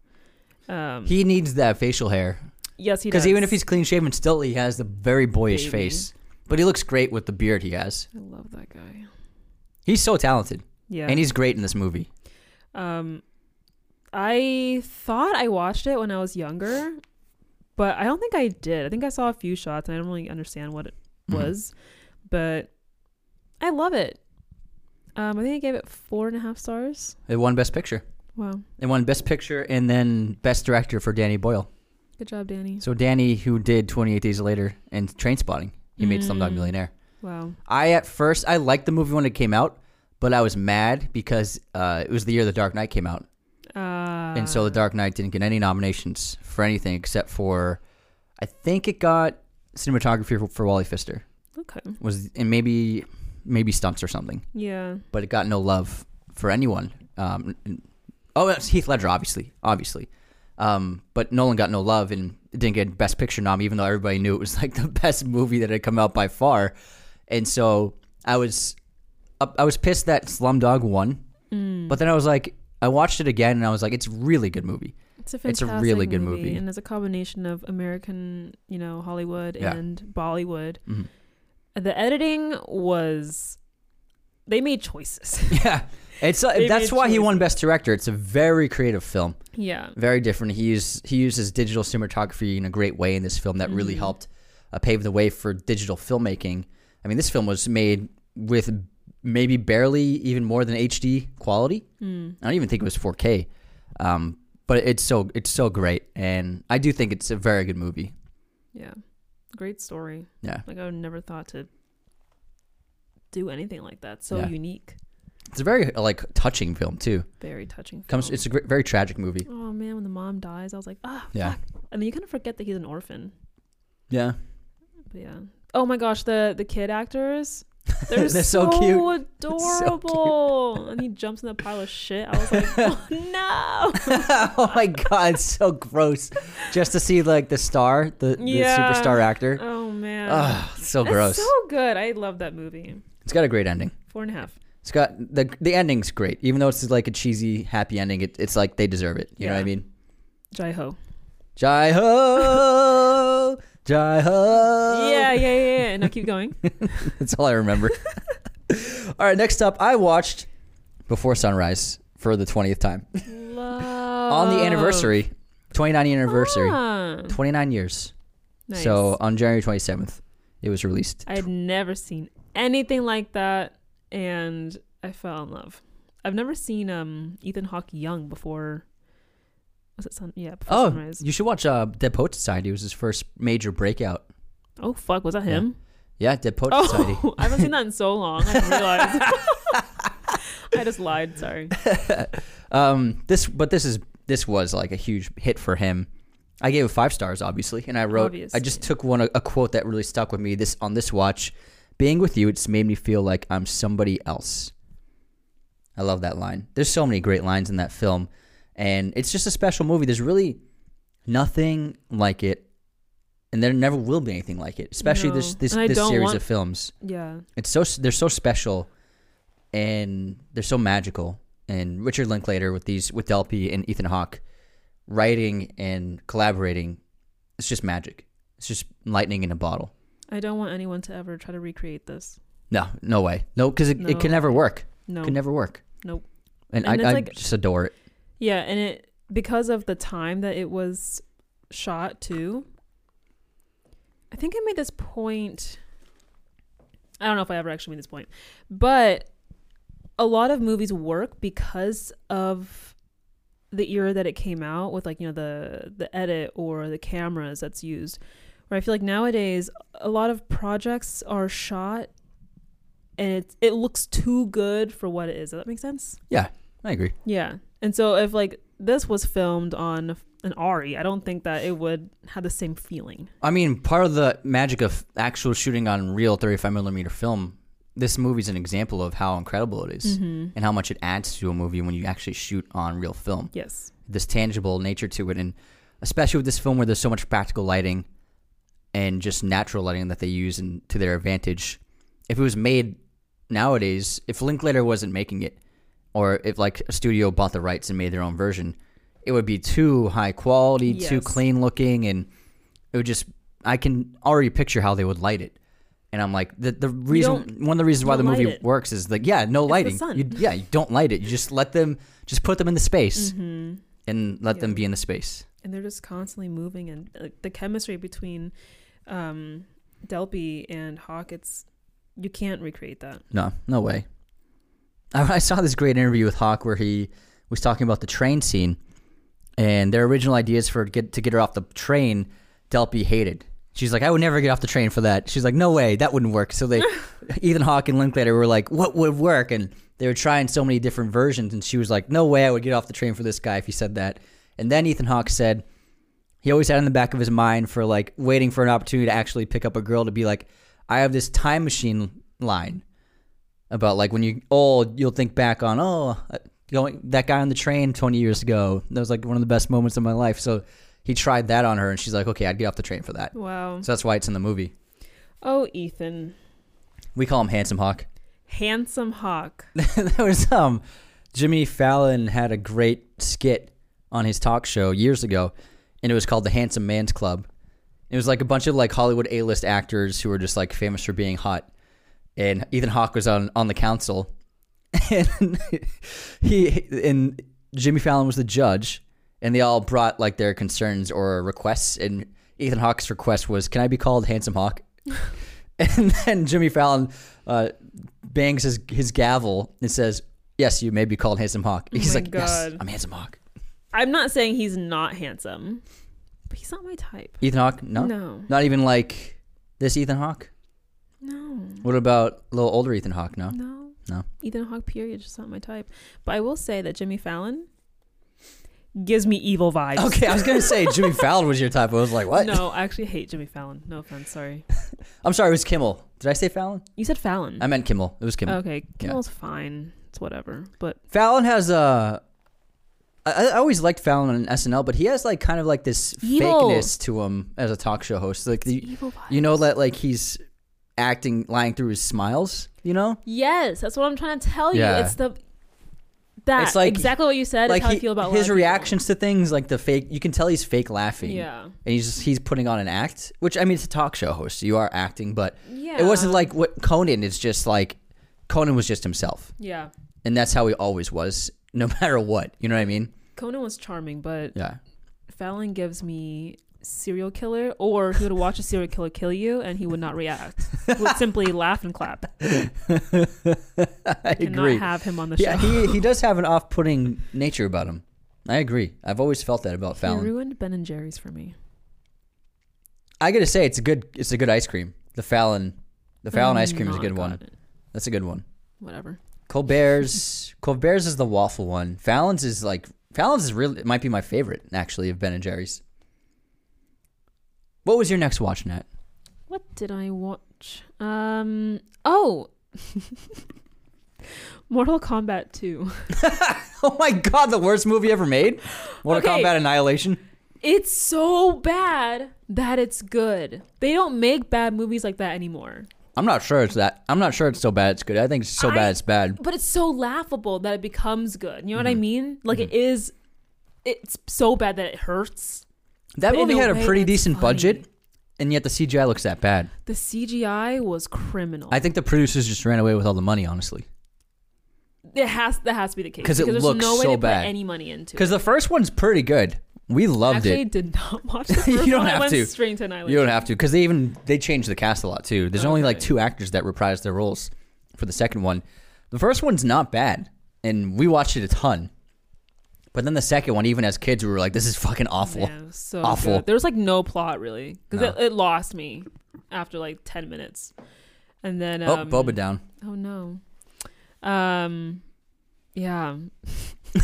Um, He needs that facial hair yes, he does. because even if he's clean shaven, still he has the very boyish Baby. face. But he looks great with the beard he has. I love that guy. He's so talented, Yeah. and he's great in this movie. Um, I thought I watched it when I was younger, but I don't think I did. I think I saw a few shots and I don't really understand what it Mhm. was, but I love it. Um, I think I gave it four and a half stars. It won Best Picture. Wow, It won Best Picture and then Best Director for Danny Boyle. good job, Danny. So Danny, who did 28 Days Later and Trainspotting, he made Slumdog Mm. Millionaire. Wow. I at first I liked the movie when it came out, but I was mad because uh, it was the year The Dark Knight came out, Uh, and so The Dark Knight didn't get any nominations for anything except for, I think it got cinematography for, for Wally Pfister okay, was and maybe maybe stunts or something, yeah, but it got no love for anyone. Um, oh, it's Heath Ledger, obviously, obviously, um, but Nolan got no love and didn't get Best Picture nom, even though everybody knew it was like the best movie that had come out by far. And so I was, I was pissed that Slumdog won, Mm. but then I was like, I watched it again and I was like, it's a really good movie. it's a fantastic It's a really good movie. and it's a combination of American, you know, Hollywood Yeah. and Bollywood. Mhm. The editing was, they made choices. Yeah, it's uh, They that's why he won. Best Director. It's a very creative film. yeah, very different. He used he uses digital cinematography in a great way in this film that really Mhm. helped uh, pave the way for digital filmmaking. I mean, this film was made with maybe barely even more than HD quality. Mm. I don't even think it was 4K, um, but it's so it's so great, and I do think it's a very good movie. yeah, great story. Yeah, Like I would never thought to do anything like that. So Yeah. unique, it's a very uh, like touching film too. very touching. Comes it's a gr- very tragic movie. oh man, when the mom dies, I was like, ah, Yeah. fuck. And then you kind of forget that he's an orphan. Yeah, But yeah. Oh my gosh, the the kid actors. They're, They're so cute. adorable. And he jumps in the pile of shit. I was like, oh, no. oh my god, so gross. Just to see like the star, the, the Yeah. superstar actor. Oh man. Ugh, so It's gross. so good. I love that movie. It's got a great ending. Four and a half. It's got the the ending's great, even though it's like a cheesy happy ending. It, it's like they deserve it. You know what I mean? Jai Ho. Jai ho, Jai ho. Yeah, yeah, yeah, And I keep going. that's all I remember. all right, next up, I watched Before Sunrise for the twentieth time Love. on the anniversary, 29 anniversary, Ah, twenty nine years. nice. So on January twenty seventh, it was released. I had never seen anything like that, and I fell in love. I've never seen um Ethan Hawke young before. Was it Sun? Yeah, before Oh, Sunrise. you should watch uh, Dead Poet Society. It was his first major breakout. Oh fuck, was that him? Yeah, Dead Poet Society. Oh, I haven't seen that in so long. I didn't realize. I just lied. Sorry. um, this, but this is this was like a huge hit for him. I gave it five stars, obviously, and I wrote. I just took one a, a quote that really stuck with me. This on this watch, being with you, it's made me feel like I'm somebody else. I love that line. There's so many great lines in that film, and it's just a special movie. There's really nothing like it and there never will be anything like it. Especially this No. this I this series want- of films. Yeah. It's so they're so special, and they're so magical. And Richard Linklater with these with Delpy and Ethan Hawke writing and collaborating, it's just magic. It's just lightning in a bottle. I don't want anyone to ever try to recreate this. No, no way. No, because it, it can never work. No. it can never work. Nope. And, And I, I like- just adore it. Yeah, and it because of the time that it was shot too. I think I made this point. I don't know if I ever actually made this point, but a lot of movies work because of the era that it came out with, like you know the the edit or the cameras that's used. Where I feel like nowadays a lot of projects are shot and it it looks too good for what it is. Does that make sense? Yeah, I agree. Yeah. And so if like this was filmed on an ARRI, I don't think that it would have the same feeling. I mean, part of the magic of actual shooting on real 35 millimeter film, this movie's an example of how incredible it is Mm-hmm. and how much it adds to a movie when you actually shoot on real film. Yes. This tangible nature to it, and especially with this film where there's so much practical lighting and just natural lighting that they use in, to their advantage. If it was made nowadays, if Linklater wasn't making it, or if like a studio bought the rights and made their own version, it would be too high quality, too clean looking, and it would just. I can already picture how they would light it, and I'm like the the reason one of the reasons why the movie works is like yeah, no lighting. You, yeah, you don't light it. You just let them, just put them in the space Mm-hmm. and let them be in the space. And they're just constantly moving and like, the chemistry between um Delpy and Hawke it's you can't recreate that. No, no way. I, I saw this great interview with Hawke where he was talking about the train scene, and their original ideas for get to get her off the train, Delpy hated. She's like, I would never get off the train for that. She's like, No way, that wouldn't work. So they, Ethan Hawke and Linklater were like, What would work? And they were trying so many different versions, and she was like, No way, I would get off the train for this guy if he said that. And then Ethan Hawke said, he always had in the back of his mind for like waiting for an opportunity to actually pick up a girl to be like, I have this time machine line about like when you old, you'll think back on oh, uh, going that guy on the train twenty years ago. That was like one of the best moments of my life. So he tried that on her, and she's like, okay, I'd get off the train for that. Wow. So that's why it's in the movie. Oh, Ethan. We call him Handsome Hawk. Handsome Hawk. there was um, Jimmy Fallon had a great skit on his talk show years ago, and it was called the Handsome Man's Club. It was like a bunch of like Hollywood A-list actors who were just like famous for being hot, and Ethan Hawke was on on the council, and he and Jimmy Fallon was the judge, and they all brought like their concerns or requests, and Ethan Hawke's request was, "Can I be called Handsome Hawk?" and then Jimmy Fallon uh, bangs his his gavel and says, "Yes, you may be called Handsome Hawk." He's my like, "Yes, I'm Handsome Hawk." I'm not saying he's not handsome, but he's not my type. Ethan Hawke? No, No. not even like this Ethan Hawke. No. What about a little older Ethan Hawke? No, No. no. Ethan Hawke period just not my type. But I will say that Jimmy Fallon gives me evil vibes. Okay, I was gonna say Jimmy Fallon was your type. I was like, what? No, I actually hate Jimmy Fallon. No offense, sorry. I'm sorry, it was Kimmel. Did I say Fallon? You said Fallon. I meant Kimmel. It was Kimmel. okay, Kimmel's fine. It's whatever. But Fallon has a. I, I always liked Fallon on SNL, but he has like kind of like this Evil. fakeness to him as a talk show host. Like the, evil vibes. you know that like he's acting, lying through his smiles. You know, Yes, that's what I'm trying to tell you. Yeah. It's the that It's like- exactly what you said. like is how he- I feel about his of people. reactions to things, like the fake. You can tell he's fake laughing. Yeah. and he's just he's putting on an act. Which I mean, it's a talk show host. So you are acting, but Yeah. it wasn't like what Conan is. Just like Conan was just himself, Yeah. and that's how he always was, no matter what. You know what I mean? Conan was charming, but Yeah. Fallon gives me serial killer, or he would watch a serial killer kill you and he would not react. he would simply laugh and clap. I agree. have him on the show. Yeah, he he does have an off-putting nature about him. I agree. I've always felt that about He Fallon. ruined Ben and Jerry's for me. I gotta say, it's a good it's a good ice cream. The Fallon, the Fallon ice cream is a good mm, one. it. That's a good one. Whatever. Colbert's Colbert's is the waffle one. Fallon's is like Fallon's is really it might be my favorite actually of Ben and Jerry's. What was your next watch, Net? What did I watch? Um. Oh. Mortal Kombat 2. Oh my god, the worst movie ever made. Mortal Okay. Kombat Annihilation. It's so bad that it's good. They don't make bad movies like that anymore. I'm not sure it's that. I'm not sure it's so bad it's good. I think it's so I- bad it's bad. But it's so laughable that it becomes good. You know what I Mm-hmm. mean? Like it is. It's so bad that it hurts. That but movie a had a way pretty decent funny. budget, and yet the CGI looks that bad. The CGI was criminal. I think the producers just ran away with all the money, honestly. it has that has to be the case 'Cause it because there's looks no way so to bad. put any money into. Because the first one's pretty good. We loved actually it. did not watch the first You don't. I have went to. Straight to Annihilation. You don't have to because they even they changed the cast a lot too. There's only like two actors that reprised their roles for the second one. The first one's not bad, and we watched it a ton. But then the second one, even as kids, we were like, "This is fucking awful." Yeah, so Awful. good. There was like no plot really because No. it, it lost me after like ten minutes, and then Oh, um, Boba down. Oh no. Um, yeah.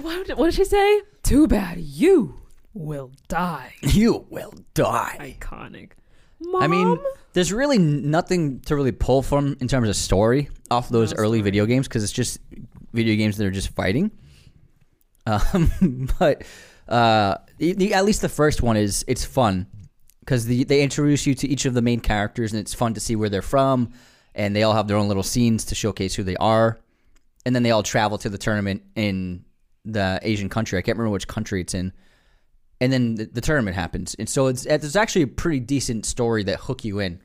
what, did, what did she say? Too bad you will die. You will die. Iconic. Mom? I mean, there's really nothing to really pull from in terms of story off those No early story. video games because it's just video games that are just fighting. Um, but uh, the, at least the first one is it's fun because the, they introduce you to each of the main characters and it's fun to see where they're from and they all have their own little scenes to showcase who they are and then they all travel to the tournament in the Asian country. I can't remember which country it's in. And then the, the tournament happens, and so it's it's actually a pretty decent story that hook you in.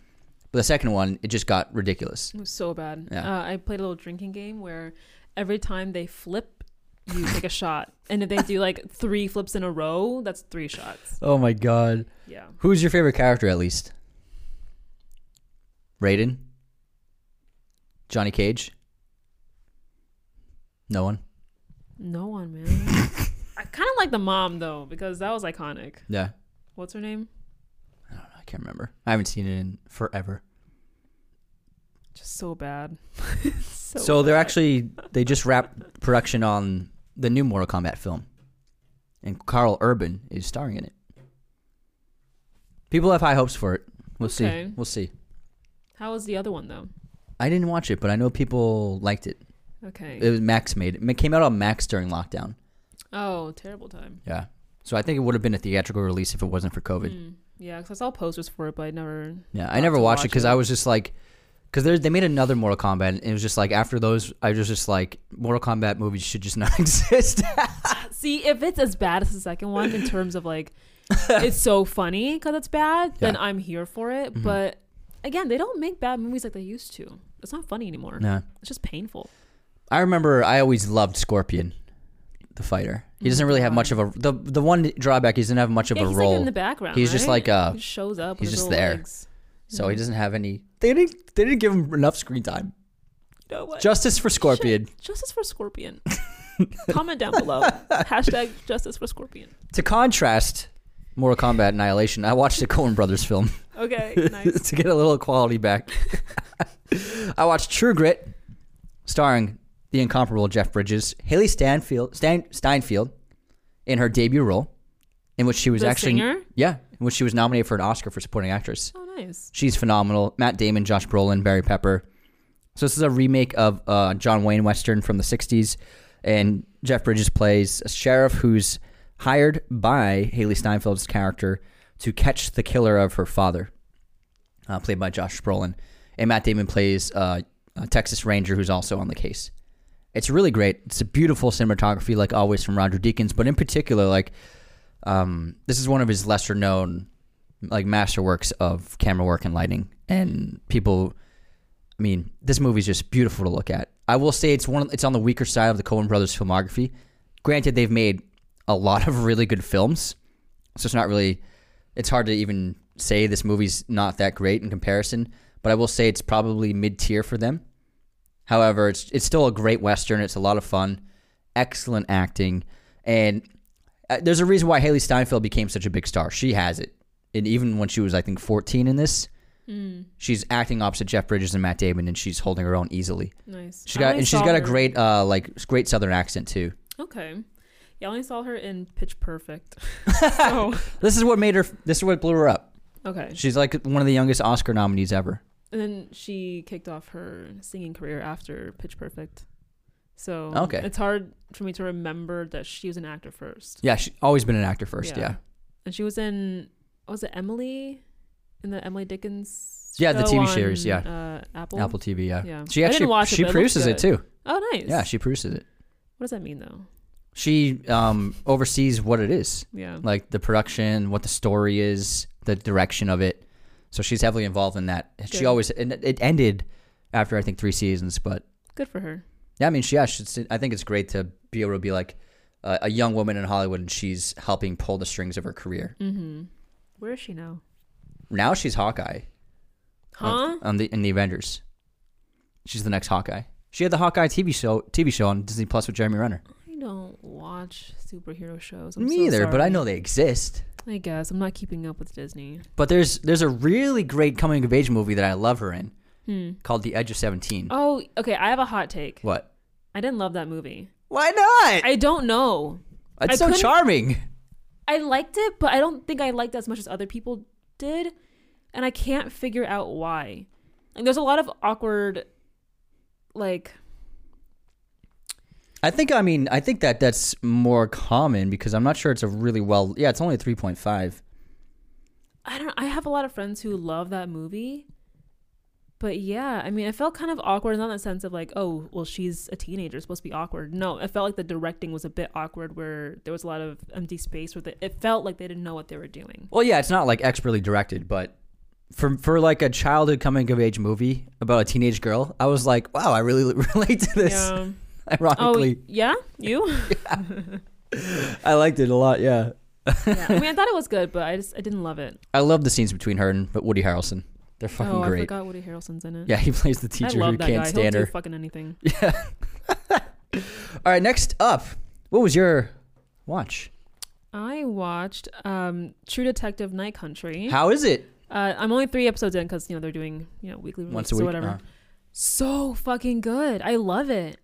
But the second one, it just got ridiculous. it was so bad. Yeah. Uh, I played a little drinking game where every time they flip, you take a shot, and if they do like three flips in a row, that's three shots. Oh my god! Yeah. Who's your favorite character at least? Raiden, Johnny Cage. No one. No one, man. I kind of like the mom though because that was iconic. Yeah, What's her name? I can't remember. I haven't seen it in forever. Just so bad. so So they're actually they just wrapped production on the new Mortal Kombat film, and Karl Urban is starring in it. People have high hopes for it. We'll Okay. see. We'll see. How was the other one though? I didn't watch it, but I know people liked it. Okay. It was Max made it. It came out on Max during lockdown. oh, terrible time. Yeah. So I think it would have been a theatrical release if it wasn't for COVID. Mm, yeah, because I saw posters for it, but I never. Yeah, I never to watched it watch because I was just like, because they made another Mortal Kombat, and it was just like after those, I was just like, Mortal Kombat movies should just not exist. See, if it's as bad as the second one in terms of like, it's so funny because it's bad, then Yeah. Mm-hmm. I'm here for it. But again, they don't make bad movies like they used to. It's not funny anymore. no. It's just painful. I remember I always loved Scorpion, the fighter. He doesn't really have much of a the the one drawback. He doesn't have much of yeah, a he's role. like in the background. He's just like, uh, he shows up. he's just there. legs. so he doesn't have any. They didn't. They didn't give him enough screen time. You know what? Justice for Scorpion. Shit. Justice for Scorpion. Comment down below. Hashtag Justice for Scorpion. To contrast, Mortal Kombat Annihilation. I watched the Coen Brothers film. Okay, nice. to get a little quality back. I watched True Grit, starring the incomparable Jeff Bridges, Hailee Stanfield, Stan, Steinfeld, in her debut role, in which she was The actually singer? yeah, in which she was nominated for an Oscar for supporting actress. Oh, She's phenomenal. Matt Damon, Josh Brolin, Barry Pepper. So this is a remake of uh, John Wayne Western from the '60s, and Jeff Bridges plays a sheriff who's hired by Hailee Steinfeld's character to catch the killer of her father, uh, played by Josh Brolin, and Matt Damon plays uh, a Texas Ranger who's also on the case. It's really great. It's a beautiful cinematography, like always from Roger Deakins, but in particular, like um, this is one of his lesser known like masterworks of camera work and lighting. And people I mean this movie's just beautiful to look at. I will say it's one it's on the weaker side of the Coen brothers filmography. Granted they've made a lot of really good films. So it's not really it's hard to even say this movie's not that great in comparison but I will say it's probably mid-tier for them. However it's it's still a great western. It's a lot of fun. Excellent acting. And uh, there's a reason why Hailee Steinfeld became such a big star. She has it and even when she was I think 14 in this, she's acting opposite Jeff Bridges and Matt Damon, and she's holding her own easily. Nice. She's I got and she's got a great uh like great Southern accent too. Okay. Yeah, I only saw her in Pitch Perfect. so, This is what made her. This is what blew her up. okay. She's like one of the youngest Oscar nominees ever. And then she kicked off her singing career after Pitch Perfect. So Okay. it's hard for me to remember that she was an actor first. Yeah, she's always been an actor first. Yeah. Yeah. And she was in was it Emily in the Emily Dickens Yeah, the TV on, series, yeah. uh, Apple Apple TV. Yeah. Yeah. She actually it, she it produces it looks too. oh nice Yeah, she produces it. what does that mean though She um oversees what it is, yeah like the production, what the story is, the direction of it. So she's heavily involved in that. She always and it ended after I think three seasons, but good for her yeah, I mean, she, yeah, she's, I think it's great to be able to be like uh, a young woman in Hollywood, and she's helping pull the strings of her career. mm-hmm where is she now Now she's Hawkeye. huh on the in the Avengers. She's the next Hawkeye. She had the Hawkeye TV show TV show on Disney Plus with Jeremy Renner. I don't watch superhero shows I'm Me so either, but I know they exist. I guess I'm not keeping up with Disney But there's there's a really great coming of age movie that I love her in hmm. called The Edge of Seventeen. oh okay I have a hot take What? I didn't love that movie Why not? I don't know it's I so couldn't- charming. I liked it, but I don't think I liked it as much as other people did, and I can't figure out why. Like, there's a lot of awkward, like, I think I mean I think that that's more common because I'm not sure it's a really well. Yeah, it's only a three point five. I don't. I have a lot of friends who love that movie, but yeah, I mean, it felt kind of awkward, not in the sense of like, oh, well, she's a teenager, it's supposed to be awkward. No, it felt like the directing was a bit awkward, where there was a lot of empty space where it. It felt like they didn't know what they were doing. Well, yeah, it's not like expertly directed, but for for like a childhood coming of age movie about a teenage girl, I was like, wow, I really relate to this. Yeah. Oh, Ironically, yeah, you. I liked it a lot. Yeah, yeah. I mean, I thought it was good, but I just I didn't love it. I love the scenes between her and Woody Harrelson. They're fucking oh, I forgot Woody Harrelson's in it. Yeah, he plays the teacher who can't guy. stand He'll her. do fucking anything. Yeah. All right, next up, what was your watch? I watched um, True Detective Night Country. How is it? Uh, I'm only three episodes in because you know they're doing you know weekly Once a week. or whatever. Uh, So fucking good. I love it.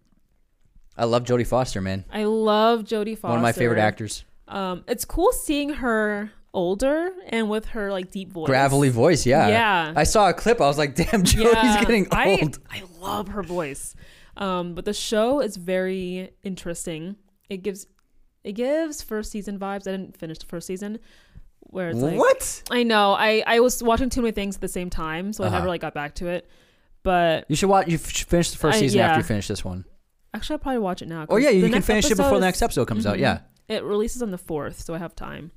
I love Jodie Foster, man. I love Jodie Foster. One of my favorite actors. Um, it's cool seeing her older and with her like deep voice, Gravelly voice, yeah. Yeah. I saw a clip. I was like, damn, Jodie's Yeah, getting old. I love her voice. Um, but the show is very interesting. It gives it gives first season vibes. I didn't finish the first season. Where it's like what? I know. I, I was watching too many things at the same time, so I Uh-huh. never like got back to it. But You should watch. You should finish the first I- season yeah. after you finish this one. actually, I'll probably watch it now. Oh yeah, you can finish it before the next episode comes out. Mhm. Yeah. It releases on the fourth, so I have time.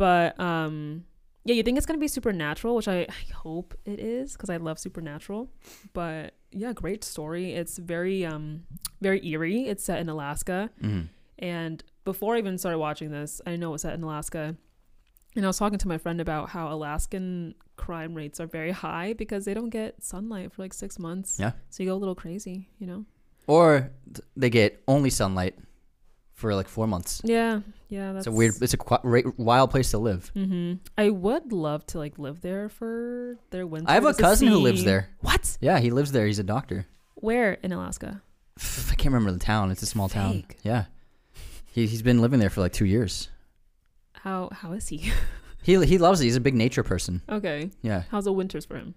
But um, yeah, you think it's gonna be supernatural, which I, I hope it is because I love supernatural. But yeah, great story. It's very um very eerie. It's set in Alaska, Mhm. and before I even started watching this, I know it was set in Alaska. And I was talking to my friend about how Alaskan crime rates are very high because they don't get sunlight for like six months. Yeah. So you go a little crazy, you know? Or they get only sunlight for like four months. Yeah. Yeah. That's It's a weird. It's a qu- wild place to live. hmm I would love to like live there for their winter. I have a cousin who lives there. What? Yeah, he lives there. He's a doctor. Where in Alaska? I can't remember the town. It's a small town. Yeah. He he's been living there for like two years. How how is he? He he loves it. He's a big nature person. okay. Yeah. How's the winters for him?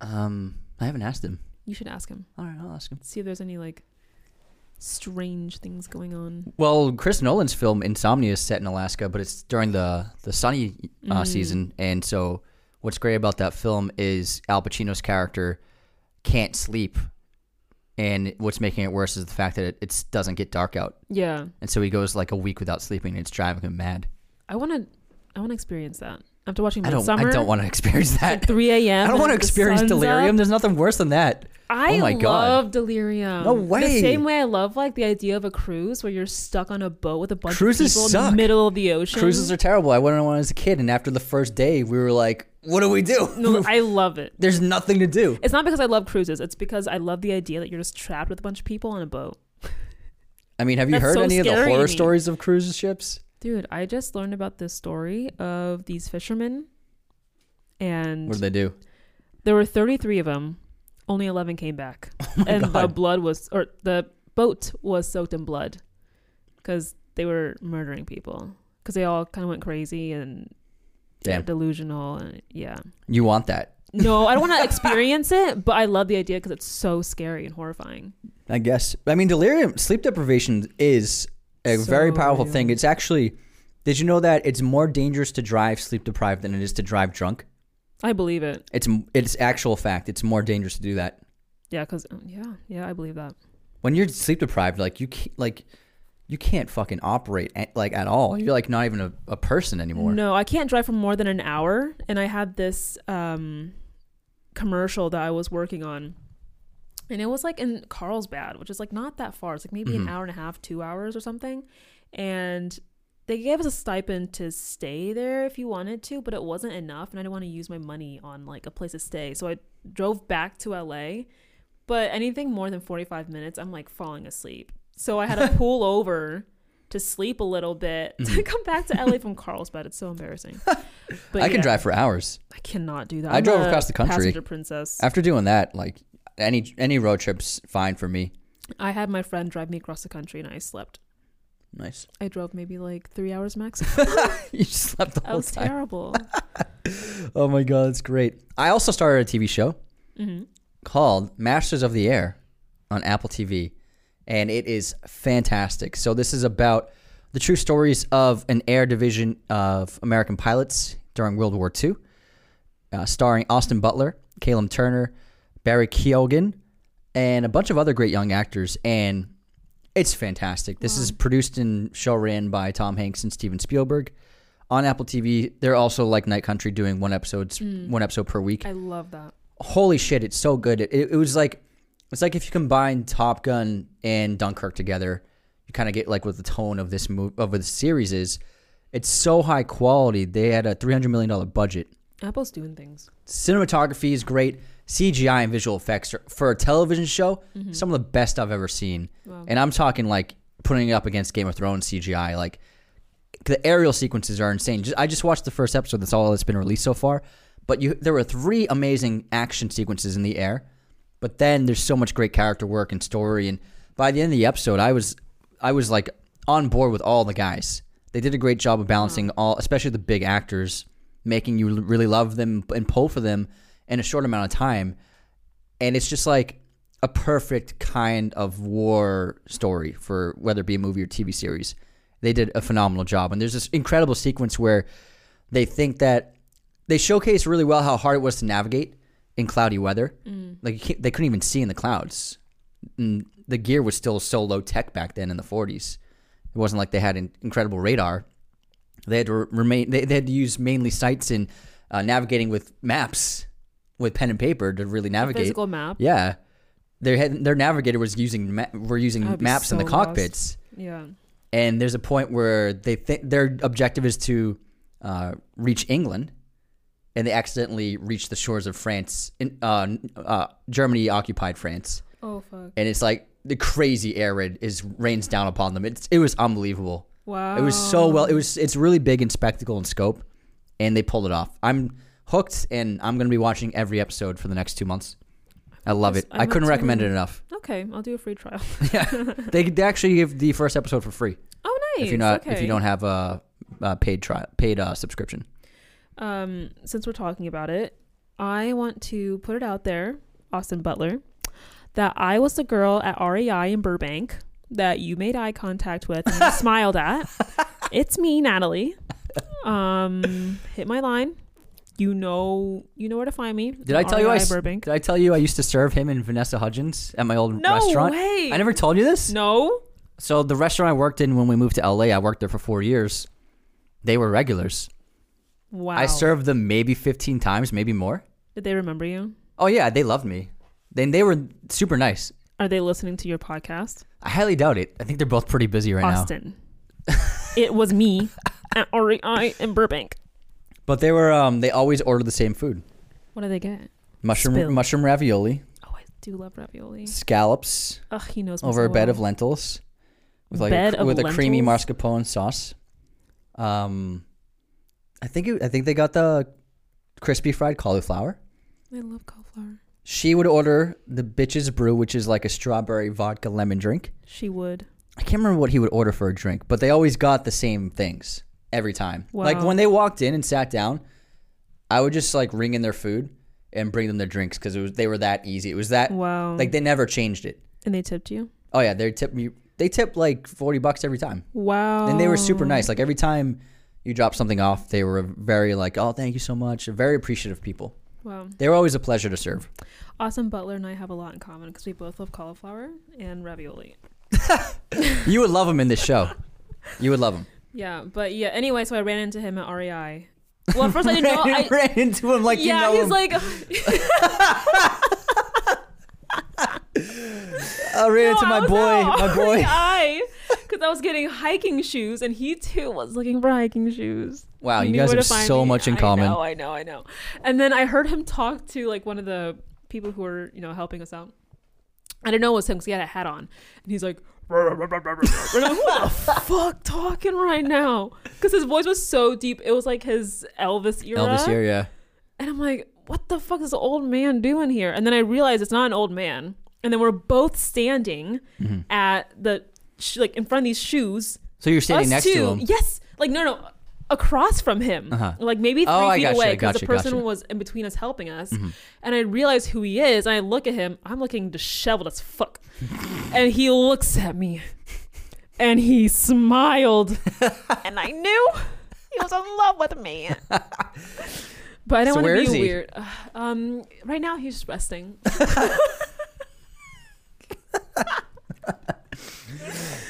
Um, I haven't asked him. You should ask him. All right, I'll ask him. See if there's any like strange things going on. Well, Chris Nolan's film Insomnia is set in Alaska, but it's during the the sunny uh, Mm. season, and so what's great about that film is Al Pacino's character can't sleep, and what's making it worse is the fact that it, it doesn't get dark out, Yeah. and so he goes like a week without sleeping, and it's driving him mad. I wanna I wanna experience that. After watching I don't. Midsommar I don't want to experience at that. 3 a.m. I don't want to experience delirium. There's nothing worse than that. I Oh my God. love delirium. No way. The same way I love like the idea of a cruise where you're stuck on a boat with a bunch Cruises of people in suck. the middle of the ocean. Cruises are terrible. I went on one as a kid, and after the first day, we were like, "What do we do?" No, I love it. There's nothing to do. It's not because I love cruises. It's because I love the idea that you're just trapped with a bunch of people on a boat. I mean, have you That's heard so any of the horror stories of cruise ships? Dude, I just learned about this story of these fishermen, and What did they do? there were 33 of them. Only 11 came back, Oh and the blood was, or the boat was soaked in blood, because they were murdering people. Because they all kind of went crazy and Damn. delusional, and yeah. You want that? No, I don't want to experience it, but I love the idea because it's so scary and horrifying. I guess. I mean, delirium, sleep deprivation is a very powerful thing. It's actually. Did you know that it's more dangerous to drive sleep deprived than it is to drive drunk? I believe it. It's it's actual fact. It's more dangerous to do that. Yeah, because yeah, yeah, I believe that. When you're sleep deprived, like you can't, like you can't fucking operate at, like at all. You're like not even a, a person anymore. No, I can't drive for more than an hour. And I had this um, commercial that I was working on, and it was like in Carlsbad, which is like not that far. It's like maybe an mm-hmm. hour and a half, two hours or something. And they gave us a stipend to stay there if you wanted to, but it wasn't enough, and I didn't want to use my money on like a place to stay. So I drove back to LA. But anything more than 45 minutes, I'm like falling asleep. So I had to pull over to sleep a little bit to mm-hmm. come back to LA from Carlsbad. It's so embarrassing. But I can drive for hours. I cannot do that. I I'm drove across the country. Passenger princess. After doing that, like any any road trip's fine for me. I had my friend drive me across the country and I slept. Nice. I drove maybe like three hours max. you slept the That whole was time. terrible. Oh my god, that's great. I also started a TV show hmm called Masters of the Air on Apple TV, and it is fantastic. So this is about the true stories of an air division of American pilots during World War II, uh, starring Austin Butler, Caleb Turner, Barry Keoghan, and a bunch of other great young actors. And it's fantastic. This is produced and show ran by Tom Hanks and Steven Spielberg. On Apple TV, they're also like Night Country, doing one episodes, hmm. one episode per week I love that. holy shit, it's so good. It, it was like it's like if you combine Top Gun and Dunkirk together, you kind of get like what the tone of this move of the series is. It's so high quality. They had a three hundred million dollar budget. Apple's doing things. Cinematography is great. CGI and visual effects are, for a television show, mm-hmm. some of the best I've ever seen. Wow. And I'm talking like putting it up against Game of Thrones CGI. Like the aerial sequences are insane. Just, I just watched the first episode. That's all that's been released so far. But you, there were three amazing action sequences in the air. But then there's so much great character work and story. And by the end of the episode, I was, I was like on board with all the guys. They did a great job of balancing all, especially the big actors, making you really love them and pull for them in a short amount of time. And it's just like a perfect kind of war story for whether it be a movie or TV series. They did a phenomenal job. And there's this incredible sequence where they think that they showcase really well how hard it was to navigate in cloudy weather. Like you can't, they couldn't even see in the clouds. And the gear was still so low tech back then in the 40s. It wasn't like they had an incredible radar. They had to remain. They, they had to use mainly sights and uh, navigating with maps, with pen and paper to really navigate. Physical map. Yeah, their head, their navigator was using ma- were using maps in the so lost. cockpits, Yeah. and there's a point where they think their objective is to uh, reach England, and they accidentally reach the shores of France. In uh, uh, Germany occupied France, Oh fuck. and it's like the crazy air raid is rains down upon them. It's it was unbelievable. Wow. It was so well. It was. It's really big in spectacle and scope, and they pulled it off. I'm hooked, and I'm gonna be watching every episode for the next two months. I love it. I I couldn't recommend it enough. Okay, I'll do a free trial. Yeah, they they actually give the first episode for free Oh, nice. if you're not okay. if you don't have a, a paid trial paid uh, subscription. um, since we're talking about it, I want to put it out there, Austin Butler, that I was the girl at REI in Burbank that you made eye contact with and you smiled at. It's me, Natalie. Um, hit my line. You know, you know where to find me. Did I tell you I Burbank? Did I tell you I used to serve him and Vanessa Hudgens at my old No restaurant? way. I never told you this. No. So the restaurant I worked in when we moved to LA, I worked there for four years. They were regulars. Wow. I served them maybe 15 times, maybe more. Did they remember you? Oh yeah, they loved me. Then they were super nice. Are they listening to your podcast? I highly doubt it. I think they're both pretty busy right now. Austin. it was me at REI in Burbank. But they were um they always order the same food. What do they get? Mushroom Spill. mushroom ravioli, Oh, I do love ravioli. scallops Ugh, he knows me over so a bed well. of lentils with like Bed a, of with a creamy lentils? mascarpone sauce. Um I think it, I think they got the crispy fried cauliflower. I love cauliflower. She would order the bitch's brew, which is like a strawberry vodka lemon drink. She would. I can't remember what he would order for a drink, but they always got the same things every time. Like when they walked in and sat down, I would just like ring in their food and bring them their drinks because it was they were that easy. It was that Wow. like they never changed it. And they tipped you. Oh yeah, they tipped me. They tip like forty bucks every time, Wow. and they were super nice. Like every time you drop something off, they were very like, "Oh, thank you so much." Very appreciative people. Wow. They were always a pleasure to serve. Austin Butler and I have a lot in common because we both love cauliflower and ravioli. You would love them in this show. You would love them. Yeah, but yeah. Anyway, so I ran into him at REI. Well, first I didn't know. I, ran into him like yeah, you know he's him. like, I ran into No, I my boy, my boy. REI because I was getting hiking shoes, and he too was looking for hiking shoes. Wow, He you guys have so me. much in I common. know, I know, I know. And then I heard him talk to like one of the people who were, you know, helping us out. I didn't know it was him because he had a hat on, and he's like, I'm like, "Who the fuck talking right now?" Because his voice was so deep, it was like his Elvis era. Elvis here, yeah. And I'm like, what the fuck is the old man doing here? And then I realized it's not an old man. And then we're both standing Mm-hmm. at the sh- like in front of these shoes. So you're standing Us next two. to him. Yes, like no, no, across from him, Uh-huh. like maybe three Oh, feet gotcha, away because the person gotcha. Mm-hmm. was in between us helping us. And I realize who he is. And I look at him. I'm looking disheveled as fuck. and he looks at me, and he smiled, and I knew he was in love with me. But I don't So want to be weird. Um, right now he's just resting.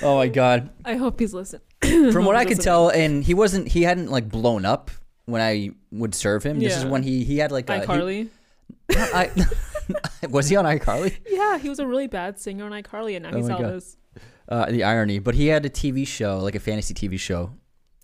Oh my god. I hope he's listening. From what I could tell, and he wasn't he hadn't like blown up when I would serve him. This is Yeah. when he he had like a he- iCarly. I, was he on iCarly? Yeah, he was a really bad singer on iCarly, and now Oh he's my all God. this. Uh, the irony, but he had a TV show, like a fantasy TV show.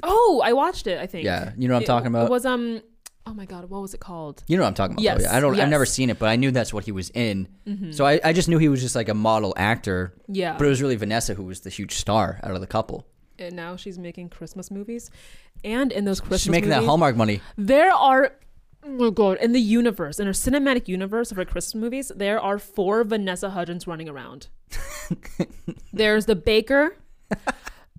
Oh, I watched it. I think. Yeah, you know what I'm It- talking about. It was um. Oh my god, what was it called? You know what I'm talking about. Yes, yeah. I don't. I've yes. never seen it, but I knew that's what he was in. Mm-hmm. So I, I just knew he was just like a model actor. Yeah. But it was really Vanessa who was the huge star out of the couple. And now she's making Christmas movies, and in those Christmas She's making that Hallmark money. There are. Oh god! In the universe, in her cinematic universe of her Christmas movies, there are four Vanessa Hudgens running around. There's the baker,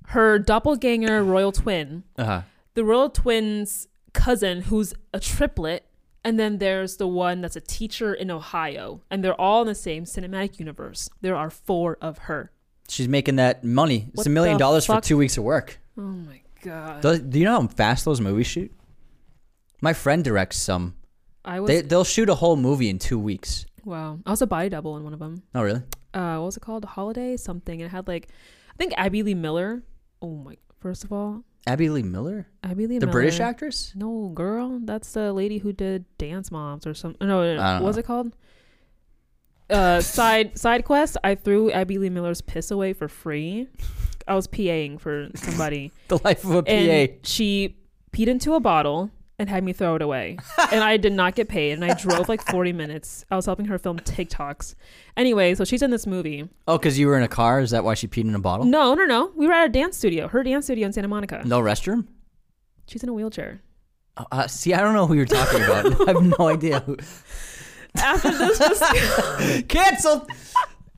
her doppelganger royal twin, Uh huh. the royal twin's cousin who's a triplet and then there's the one that's a teacher in ohio and they're all in the same cinematic universe there are four of her She's making that money. It's a million dollars for two weeks of work. oh my god Do, do you know how fast those movies shoot? My friend directs some. i was They they'll shoot a whole movie in two weeks. wow i was a body double in one of them Oh really? uh what was it called holiday something it had like i think abby lee miller oh my first of all Abby Lee Miller, abby lee Miller. the miller British actress. no girl that's the lady who did dance moms or something no, no, no. I don't what was know. it called uh side side quest i threw abby lee miller's piss away for free i was paing for somebody The life of a PA. and she peed into a bottle and had me throw it away and i did not get paid and i drove like 40 minutes i was helping her film tiktoks anyway so she's in this movie oh, because you were in a car. Is that why she peed in a bottle? no no no we were at a dance studio her dance studio in santa monica No restroom. she's in a wheelchair Oh, Uh, see, I don't know who you're talking about. I have no idea. After this just Cancelled.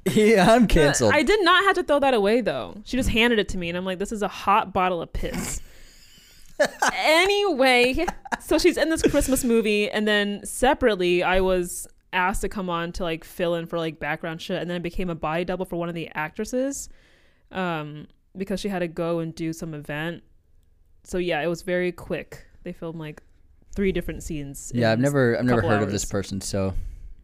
yeah, I'm canceled. I did not have to throw that away though. She just handed it to me, and I'm like, "This is a hot bottle of piss." anyway, so she's in this Christmas movie, and then separately, I was asked to come on to like fill in for like background shit, and then I became a body double for one of the actresses, um, because she had to go and do some event. So yeah, it was very quick. They filmed like three different scenes. yeah, I've never, I've never heard of this person, so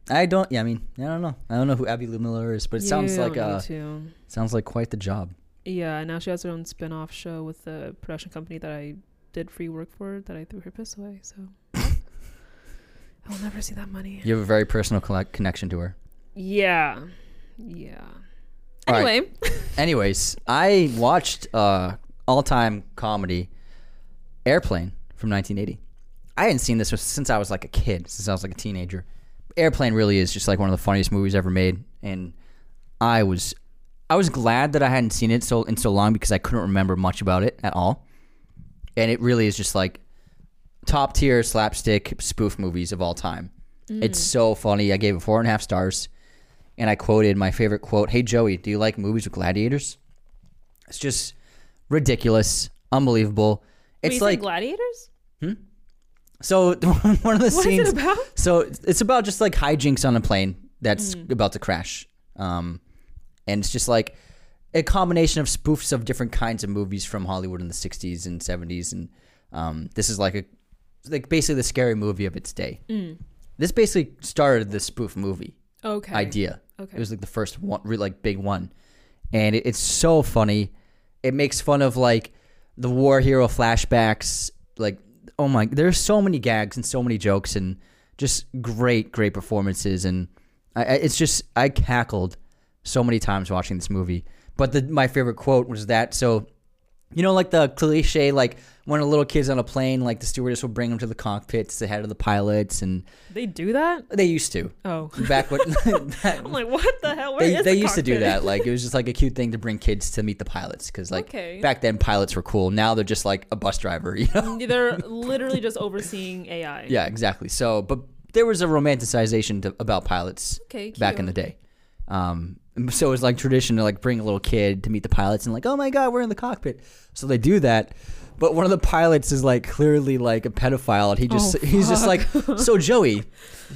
I don't. Yeah, I mean, I don't know. I don't know who Abby Lee Miller is, but it sounds like don't uh, to. sounds like quite the job. Yeah, and now she has her own spin-off show with the production company that I did free work for that I threw her piss away. So I'll never see that money. You have a very personal collect- connection to her. Yeah, yeah. All right. Anyway, Anyways, I watched uh, all-time comedy Airplane from 1980. I hadn't seen this since I was like a kid, since I was like a teenager. Airplane really is just like one of the funniest movies ever made, and I was I was glad that I hadn't seen it so in so long because I couldn't remember much about it at all. And it really is just like top tier slapstick spoof movies of all time. It's mm. so funny. I gave it four and a half stars, and I quoted my favorite quote: "Hey Joey, do you like movies with gladiators?" It's just ridiculous, unbelievable. It's you like gladiators. Hmm? So one of the scenes. What is scenes. it about? So it's about just like hijinks on a plane that's Mm. about to crash. Um, and it's just like a combination of spoofs of different kinds of movies from Hollywood in the '60s and '70s, and um, this is like a like basically the scary movie of its day. This basically started the spoof movie Okay. idea. Okay. It was like the first one, really like big one, and it, it's so funny. It makes fun of like the war hero flashbacks. Like, oh my, there's so many gags and so many jokes and just great, great performances. And I, it's just I cackled so many times watching this movie. But the my favorite quote was that so. You know, like the cliche, like when a little kid's on a plane, like the stewardess will bring them to the cockpits ahead of the pilots, and They do that? they used to Oh. back when I'm like, what the hell? Where they, is they the used to do that. Like it was just like a cute thing to bring kids to meet the pilots because like Okay. back then pilots were cool. Now they're just like a bus driver, you know? They're literally just overseeing AI. yeah, exactly. So, but there was a romanticization to, about pilots Okay, back in the day. Um, so it's like tradition to like bring a little kid to meet the pilots and like, oh my god, we're in the cockpit. So they do that. But one of the pilots is like clearly like a pedophile, and he just Oh, he's just like, so Joey,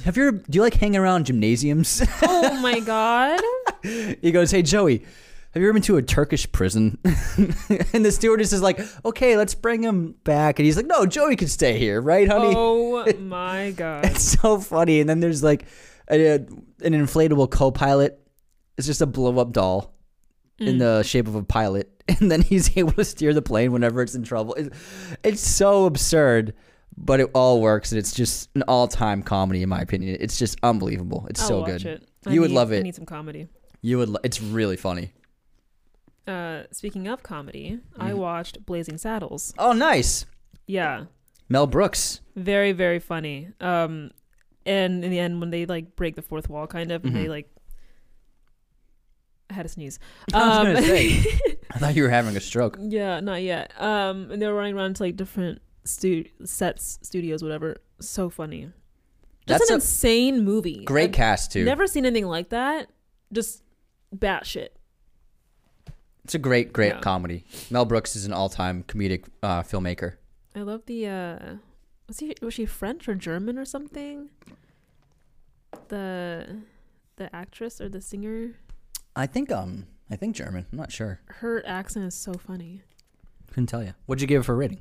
have you ever, do you like hanging around gymnasiums? Oh my god. He goes, "Hey Joey, have you ever been to a Turkish prison?" and the stewardess is like, "Okay, let's bring him back." And he's like, "No, Joey can stay here, right, honey?" Oh my god. It's so funny. And then there's like a, an inflatable co-pilot. It's just a blow-up doll in the shape of a pilot, and then he's able to steer the plane whenever it's in trouble. It's, it's so absurd. But it all works, and it's just an all-time comedy, in my opinion. It's just unbelievable. It's I'll so good. It. I You would love I it. need some comedy. You would. Lo- it's really funny. Uh, speaking of comedy, I Mm-hmm. watched Blazing Saddles. Oh, nice. Yeah, Mel Brooks. very very funny. Um, and in the end, when they like break the fourth wall, kind of, and they like, I had a sneeze. Mm-hmm. I was Um, gonna say. I thought you were having a stroke. Yeah, not yet. Um, and they were running around to like different stu- sets, studios, whatever. So funny. Just That's an insane movie. Great I've cast too. Never seen anything like that. Just batshit. It's a great, great Yeah. comedy. Mel Brooks is an all-time comedic uh, filmmaker. I love the. uh Was he? Was she French or German or something? The, the actress or the singer. I think um, I think German. I'm not sure. Her accent is so funny. Couldn't tell you. What'd you give it for rating?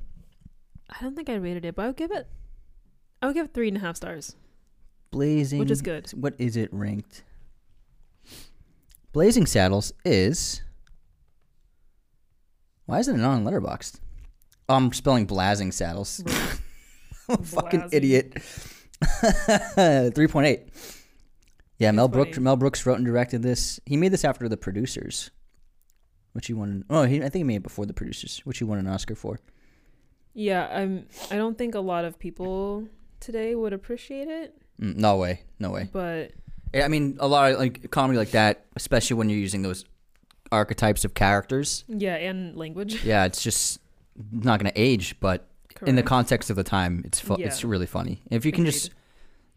I don't think I rated it, but I would give it. I would give it three and a half stars. Blazing, Which is good. What is it ranked? Blazing Saddles is. Why isn't it on Letterboxd? Oh, I'm spelling Blazing Saddles. Fucking Blazing. idiot. Three point eight. Yeah, Mel Brooks. Mel Brooks wrote and directed this. He made this after the producers, which he won. Oh, he, I think he made it before the producers, which he won an Oscar for. Yeah, I'm. I don't think a lot of people today would appreciate it, Mm, no way, no way. but Yeah, I mean, a lot of like comedy like that, especially when you're using those archetypes of characters. yeah, and language. Yeah, it's just not going to age, but in the context of the time, it's fu- it's really funny. If you can just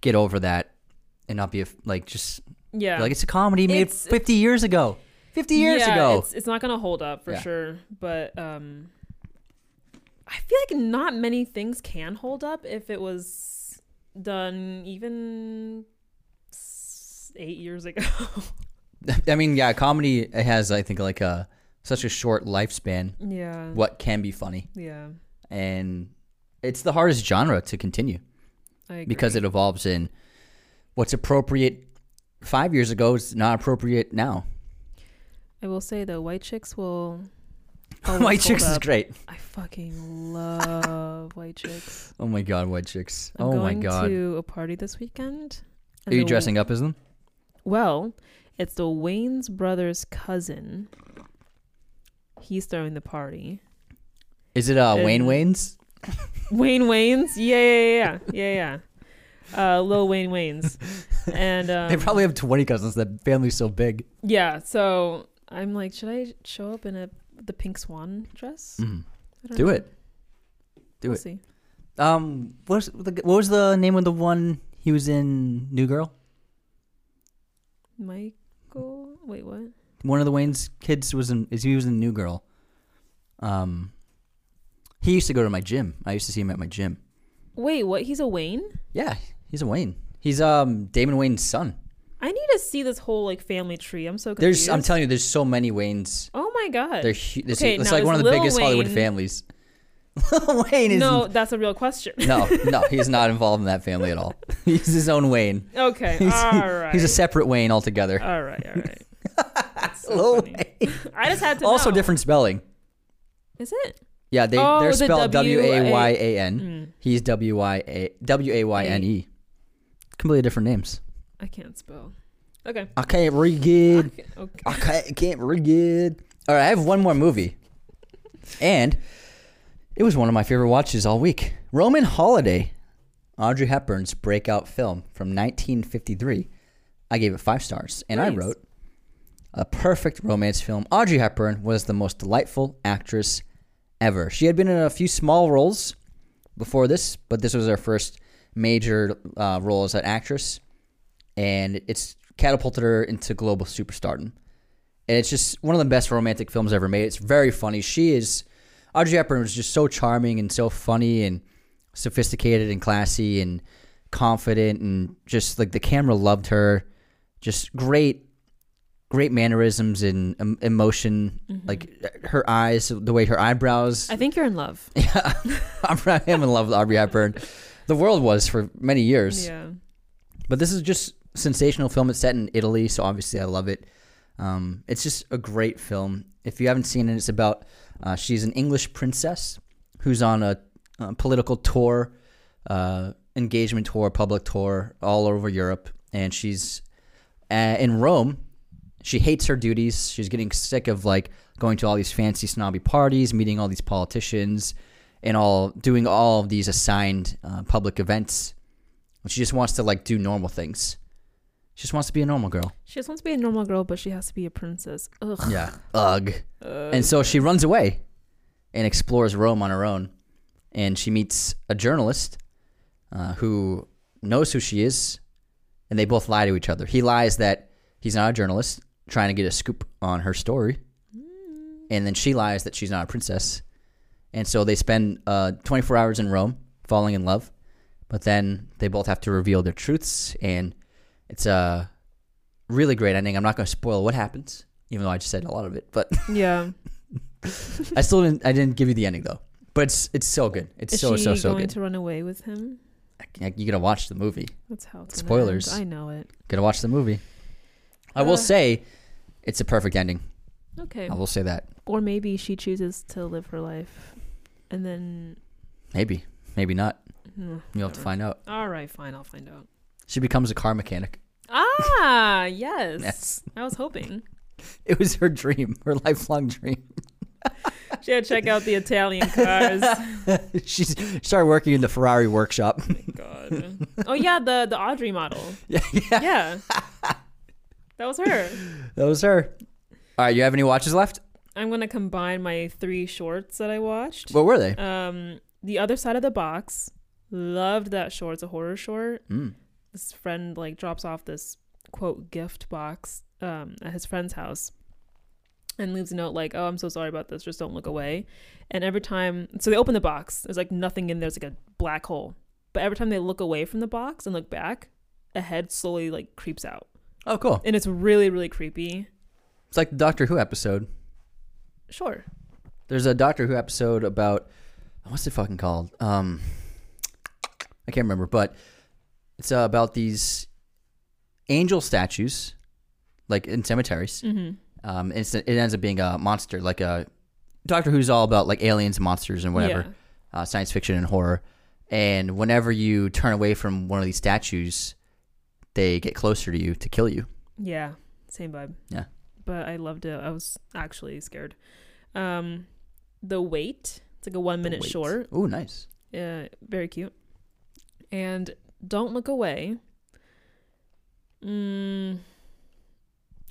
get over that and not be a, like just Yeah, like it's a comedy made It's- 50 years ago. 50 years yeah, ago. It's, it's not gonna hold up for Yeah. sure, but um, I feel like not many things can hold up if it was done even s- eight years ago. I mean, yeah, comedy has I think like a such a short lifespan. yeah, What can be funny, yeah, and it's the hardest genre to continue. I agree. because it evolves in what's appropriate five years ago is not appropriate now. I will say though, white chicks will. White Chicks is great. I fucking love white chicks. Oh my god, White Chicks. I'm oh my going god. to a party this weekend. Are you dressing up as them? Well, it's the Wayans brother's cousin. He's throwing the party. Is it uh, Uh, Wayne Wayne's? Wayne Wayne's, yeah, yeah, yeah, yeah, yeah. Uh, Lil Wayne Wayne's, and um, they probably have 20 cousins. That family's so big. yeah. So I'm like, should I show up in a the pink swan dress? Mm. I don't Do know. it. Do we'll it. See. Um, what's the, what was the name of the one he was in New Girl? Michael, wait, what? One of the Wayne's kids was in is he was in New Girl. Um, he used to go to my gym. I used to see him at my gym. Wait, what? He's a Wayne? Yeah, he's a Wayne. He's um Damon Wayans son. I need to see this whole like family tree. I'm so confused. There's, I'm telling you, there's so many Waynes. Oh my god. They're hu- it's, Okay, it's like one of the Lil biggest Hollywood families. Lil Wayne is no, that's a real question. no, no, he's not involved in that family at all. He's his own Wayne. Okay. He's, all right. he's a separate Wayne altogether. All right. All right. So Lil funny. Wayne. I just had to Also know. different spelling. Is it? Yeah, they Oh, they're the spelled W A- Y A N. Mm, He's W Y A W A Y N E. Completely different names. I can't spell. Okay. I can't read good. Okay. I can't, can't read good. All right, I have one more movie, and it was one of my favorite watches all week. Roman Holiday, Audrey Hepburn's breakout film from 1953. I gave it five stars, and I wrote a perfect romance film. Audrey Hepburn was the most delightful actress ever. She had been in a few small roles before this, but this was her first major uh, role as an actress, and it's catapulted her into global superstardom. And it's just one of the best romantic films ever made. It's very funny. She is Audrey Hepburn was just so charming and so funny and sophisticated and classy and confident and just like the camera loved her. Just great, great mannerisms and um, emotion. Like her eyes, the way her eyebrows. I think you're in love. Yeah, I'm, I am in love with Audrey Hepburn. The world was for many years. Yeah. But this is just sensational film. It's set in Italy, so obviously I love it. Um, it's just a great film. If you haven't seen it, it's about uh, she's an English princess who's on a, uh political tour, uh, engagement tour, public tour all over Europe, and she's uh, in Rome. She hates her duties. She's getting sick of like going to all these fancy snobby parties, meeting all these politicians, and all doing all of these assigned uh, public events. She just wants to like do normal things. She just wants to be a normal girl. She just wants to be a normal girl, but she has to be a princess. Ugh. Yeah. Ugh. Ugh. And so she runs away and explores Rome on her own. And she meets a journalist uh, who knows who she is. And they both lie to each other. He lies that he's not a journalist, trying to get a scoop on her story. And then she lies that she's not a princess. And so they spend uh, 24 hours in Rome falling in love. But then they both have to reveal their truths. And it's a really great ending. I'm not going to spoil what happens, even though I just said a lot of it. But yeah. I still didn't. I didn't give you the ending though. But it's it's so good. It's Is so so so going good. to run away with him? you gotta watch the movie. That's how it's Spoilers. end. I know it. Gotta watch the movie. I will Uh. say, it's a perfect ending. Okay. I will say that. Or maybe she chooses to live her life, and then. Maybe, maybe not. hmm, You'll have to find out. All right, fine. I'll find out. She becomes a car mechanic. Ah, yes. Yes. I was hoping. It was her dream, her lifelong dream. She had to check out the Italian cars. she started working in the Ferrari workshop. God. Oh yeah, the the Audrey model. yeah, yeah, Yeah. That was her. that was her. All right, you have any watches left? I'm gonna combine my three shorts that I watched. What were they? Um, the other side of the box. Loved that short. It's a horror short. Mm. This friend like drops off this quote gift box um at his friend's house, and leaves a note like, "Oh, I'm so sorry about this. Just don't look away." And every time, so they open the box. There's like nothing in there. It's like a black hole. But every time they look away from the box and look back, a head slowly like creeps out, Oh, cool. and it's really really creepy. It's like the Doctor Who episode. Sure. There's a Doctor Who episode about what's it fucking called? Um, I can't remember, but it's uh, about these angel statues, like in cemeteries. Mm-hmm. Um, it's, it ends up being a monster, like a Doctor Who's all about like aliens, and monsters, and whatever, uh, science fiction and horror. And whenever you turn away from one of these statues, they get closer to you to kill you. Yeah, same vibe. Yeah. But I loved it. I was actually scared. Um, the wait. It's like a one minute short. Oh, nice. Yeah, very cute. And don't look away. Mm,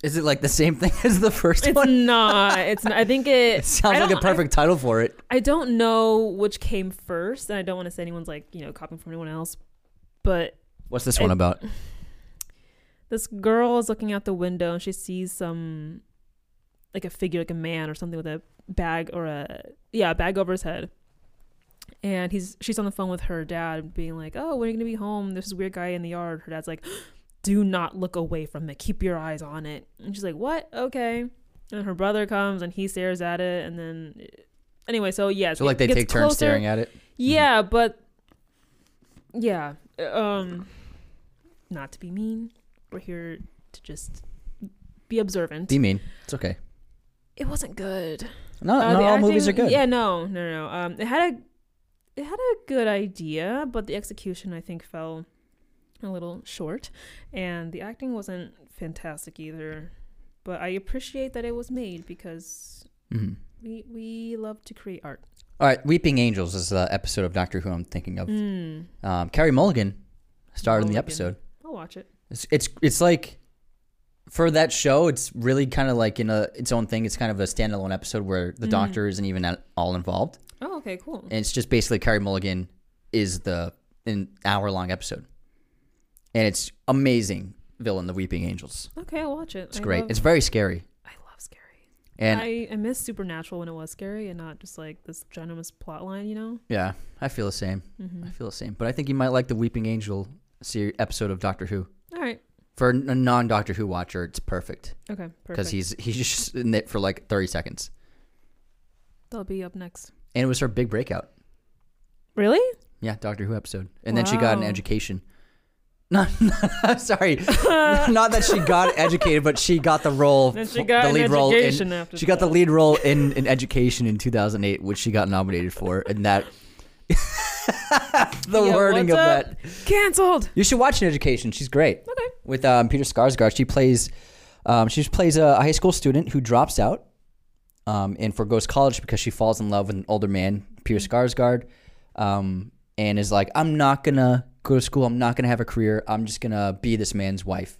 Is it like the same thing as the first it's one? not. It's. Not, I think it. It sounds like a don't- I- perfect title for it. I don't know which came first, and I don't want to say anyone's like you know copying from anyone else. But What's this one about? This girl is looking out the window and she sees some like a figure like a man or something with a bag or a yeah a bag over his head and he's she's on the phone with her dad being like oh when are you gonna be home there's this weird guy in the yard her dad's like do not look away from it. Keep your eyes on it. And she's like, what? Okay. And her brother comes and he stares at it, and then anyway, so yeah, So like they take turns staring at it. Yeah, but yeah, um, not to be mean, we're here to just be observant. Be mean. It's okay. it wasn't good. Not, Uh, not all movies are good. Yeah, no, no, no. Um, it had a it had a good idea, but the execution I think fell a little short, and the acting wasn't fantastic either. But I appreciate that it was made because Mhm. we we love to create art. All right, Weeping Angels is the episode of Doctor Who I'm thinking of. Mm, Um, Carey Mulligan starred in the episode. I'll watch it. It's, it's it's like for that show, it's really kind of like in a its own thing. It's kind of a standalone episode where the Doctor isn't even at, all involved, Oh, okay, cool. and it's just basically Carey Mulligan is the an hour long episode, and it's amazing villain, the Weeping Angels. Okay, I'll watch it. It's I great. Love, It's very scary, I love scary. and I, I miss Supernatural when it was scary and not just like this ginormous plot line, you know? yeah, I feel the same. Mm-hmm. I feel the same. But I think you might like the Weeping Angel series episode of Doctor Who. For a non Doctor Who watcher, it's perfect Okay, because he's he's just in it for like thirty seconds, They'll be up next. and it was her big breakout. Really? Yeah, Doctor Who episode, and then she got an Wow. education. Not sorry, not that she got educated, but she got the role, Then she got the an lead role in. education after She got the that. lead role in in Education in 2008, which she got nominated for, and that the Yeah, wording of up? that. Cancelled. You should watch an Education. She's great. Okay. With um, Peter Skarsgård, she plays um, she plays a high school student who drops out um, and forgoes college because she falls in love with an older man, Peter Skarsgård, um, and is like, I'm not gonna go to school. I'm not gonna have a career. I'm just gonna be this man's wife.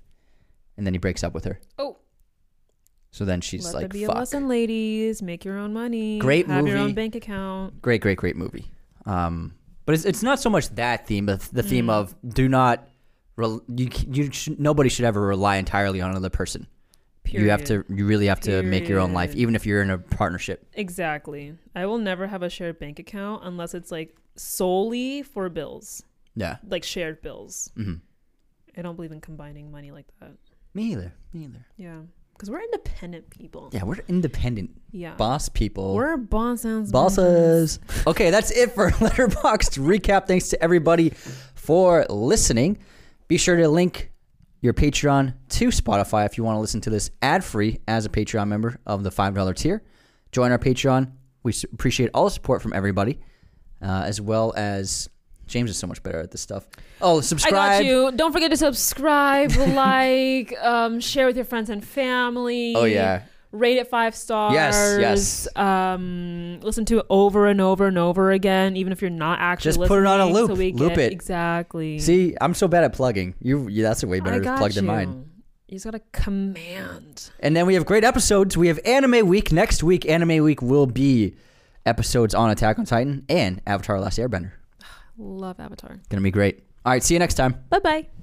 And then he breaks up with her. Oh, So then she's let there like, be a lesson, ladies. Make your own money. Great Have your own bank account. Great, great, great movie. Um, but it's, it's not so much that theme, but the theme Mm. of do not, you, you should, nobody should ever rely entirely on another person. You have to, you really have to make your own life, even if you're in a partnership. Exactly. I will never have a shared bank account unless it's like solely for bills, Yeah. like shared bills. hmm I don't believe in combining money like that. Me either. Me either. Yeah, because we're independent people. Yeah, we're independent Yeah. boss people. We're boss bosses. Bosses. Okay, that's it for Letterboxd recap. Thanks to everybody for listening. Be sure to link your Patreon to Spotify if you want to listen to this ad free as a Patreon member of the $5 tier. Join our Patreon. We appreciate all the support from everybody, uh, as well as James is so much better at this stuff. Oh, subscribe. I got you. Don't forget to subscribe, like, um, share with your friends and family. Oh, yeah. Rate it five stars. yes. Um, listen to it over and over and over again, even if you're not actually Just put it on a loop. So we Loop get- it. Exactly. See, I'm so bad at plugging. You, you that's a way I better got plug than mine. You just gotta command. And then we have great episodes. We have Anime Week. Next week, Anime Week will be episodes on Attack on Titan and Avatar Last Airbender. Love Avatar. Gonna be great. All right, see you next time. Bye bye.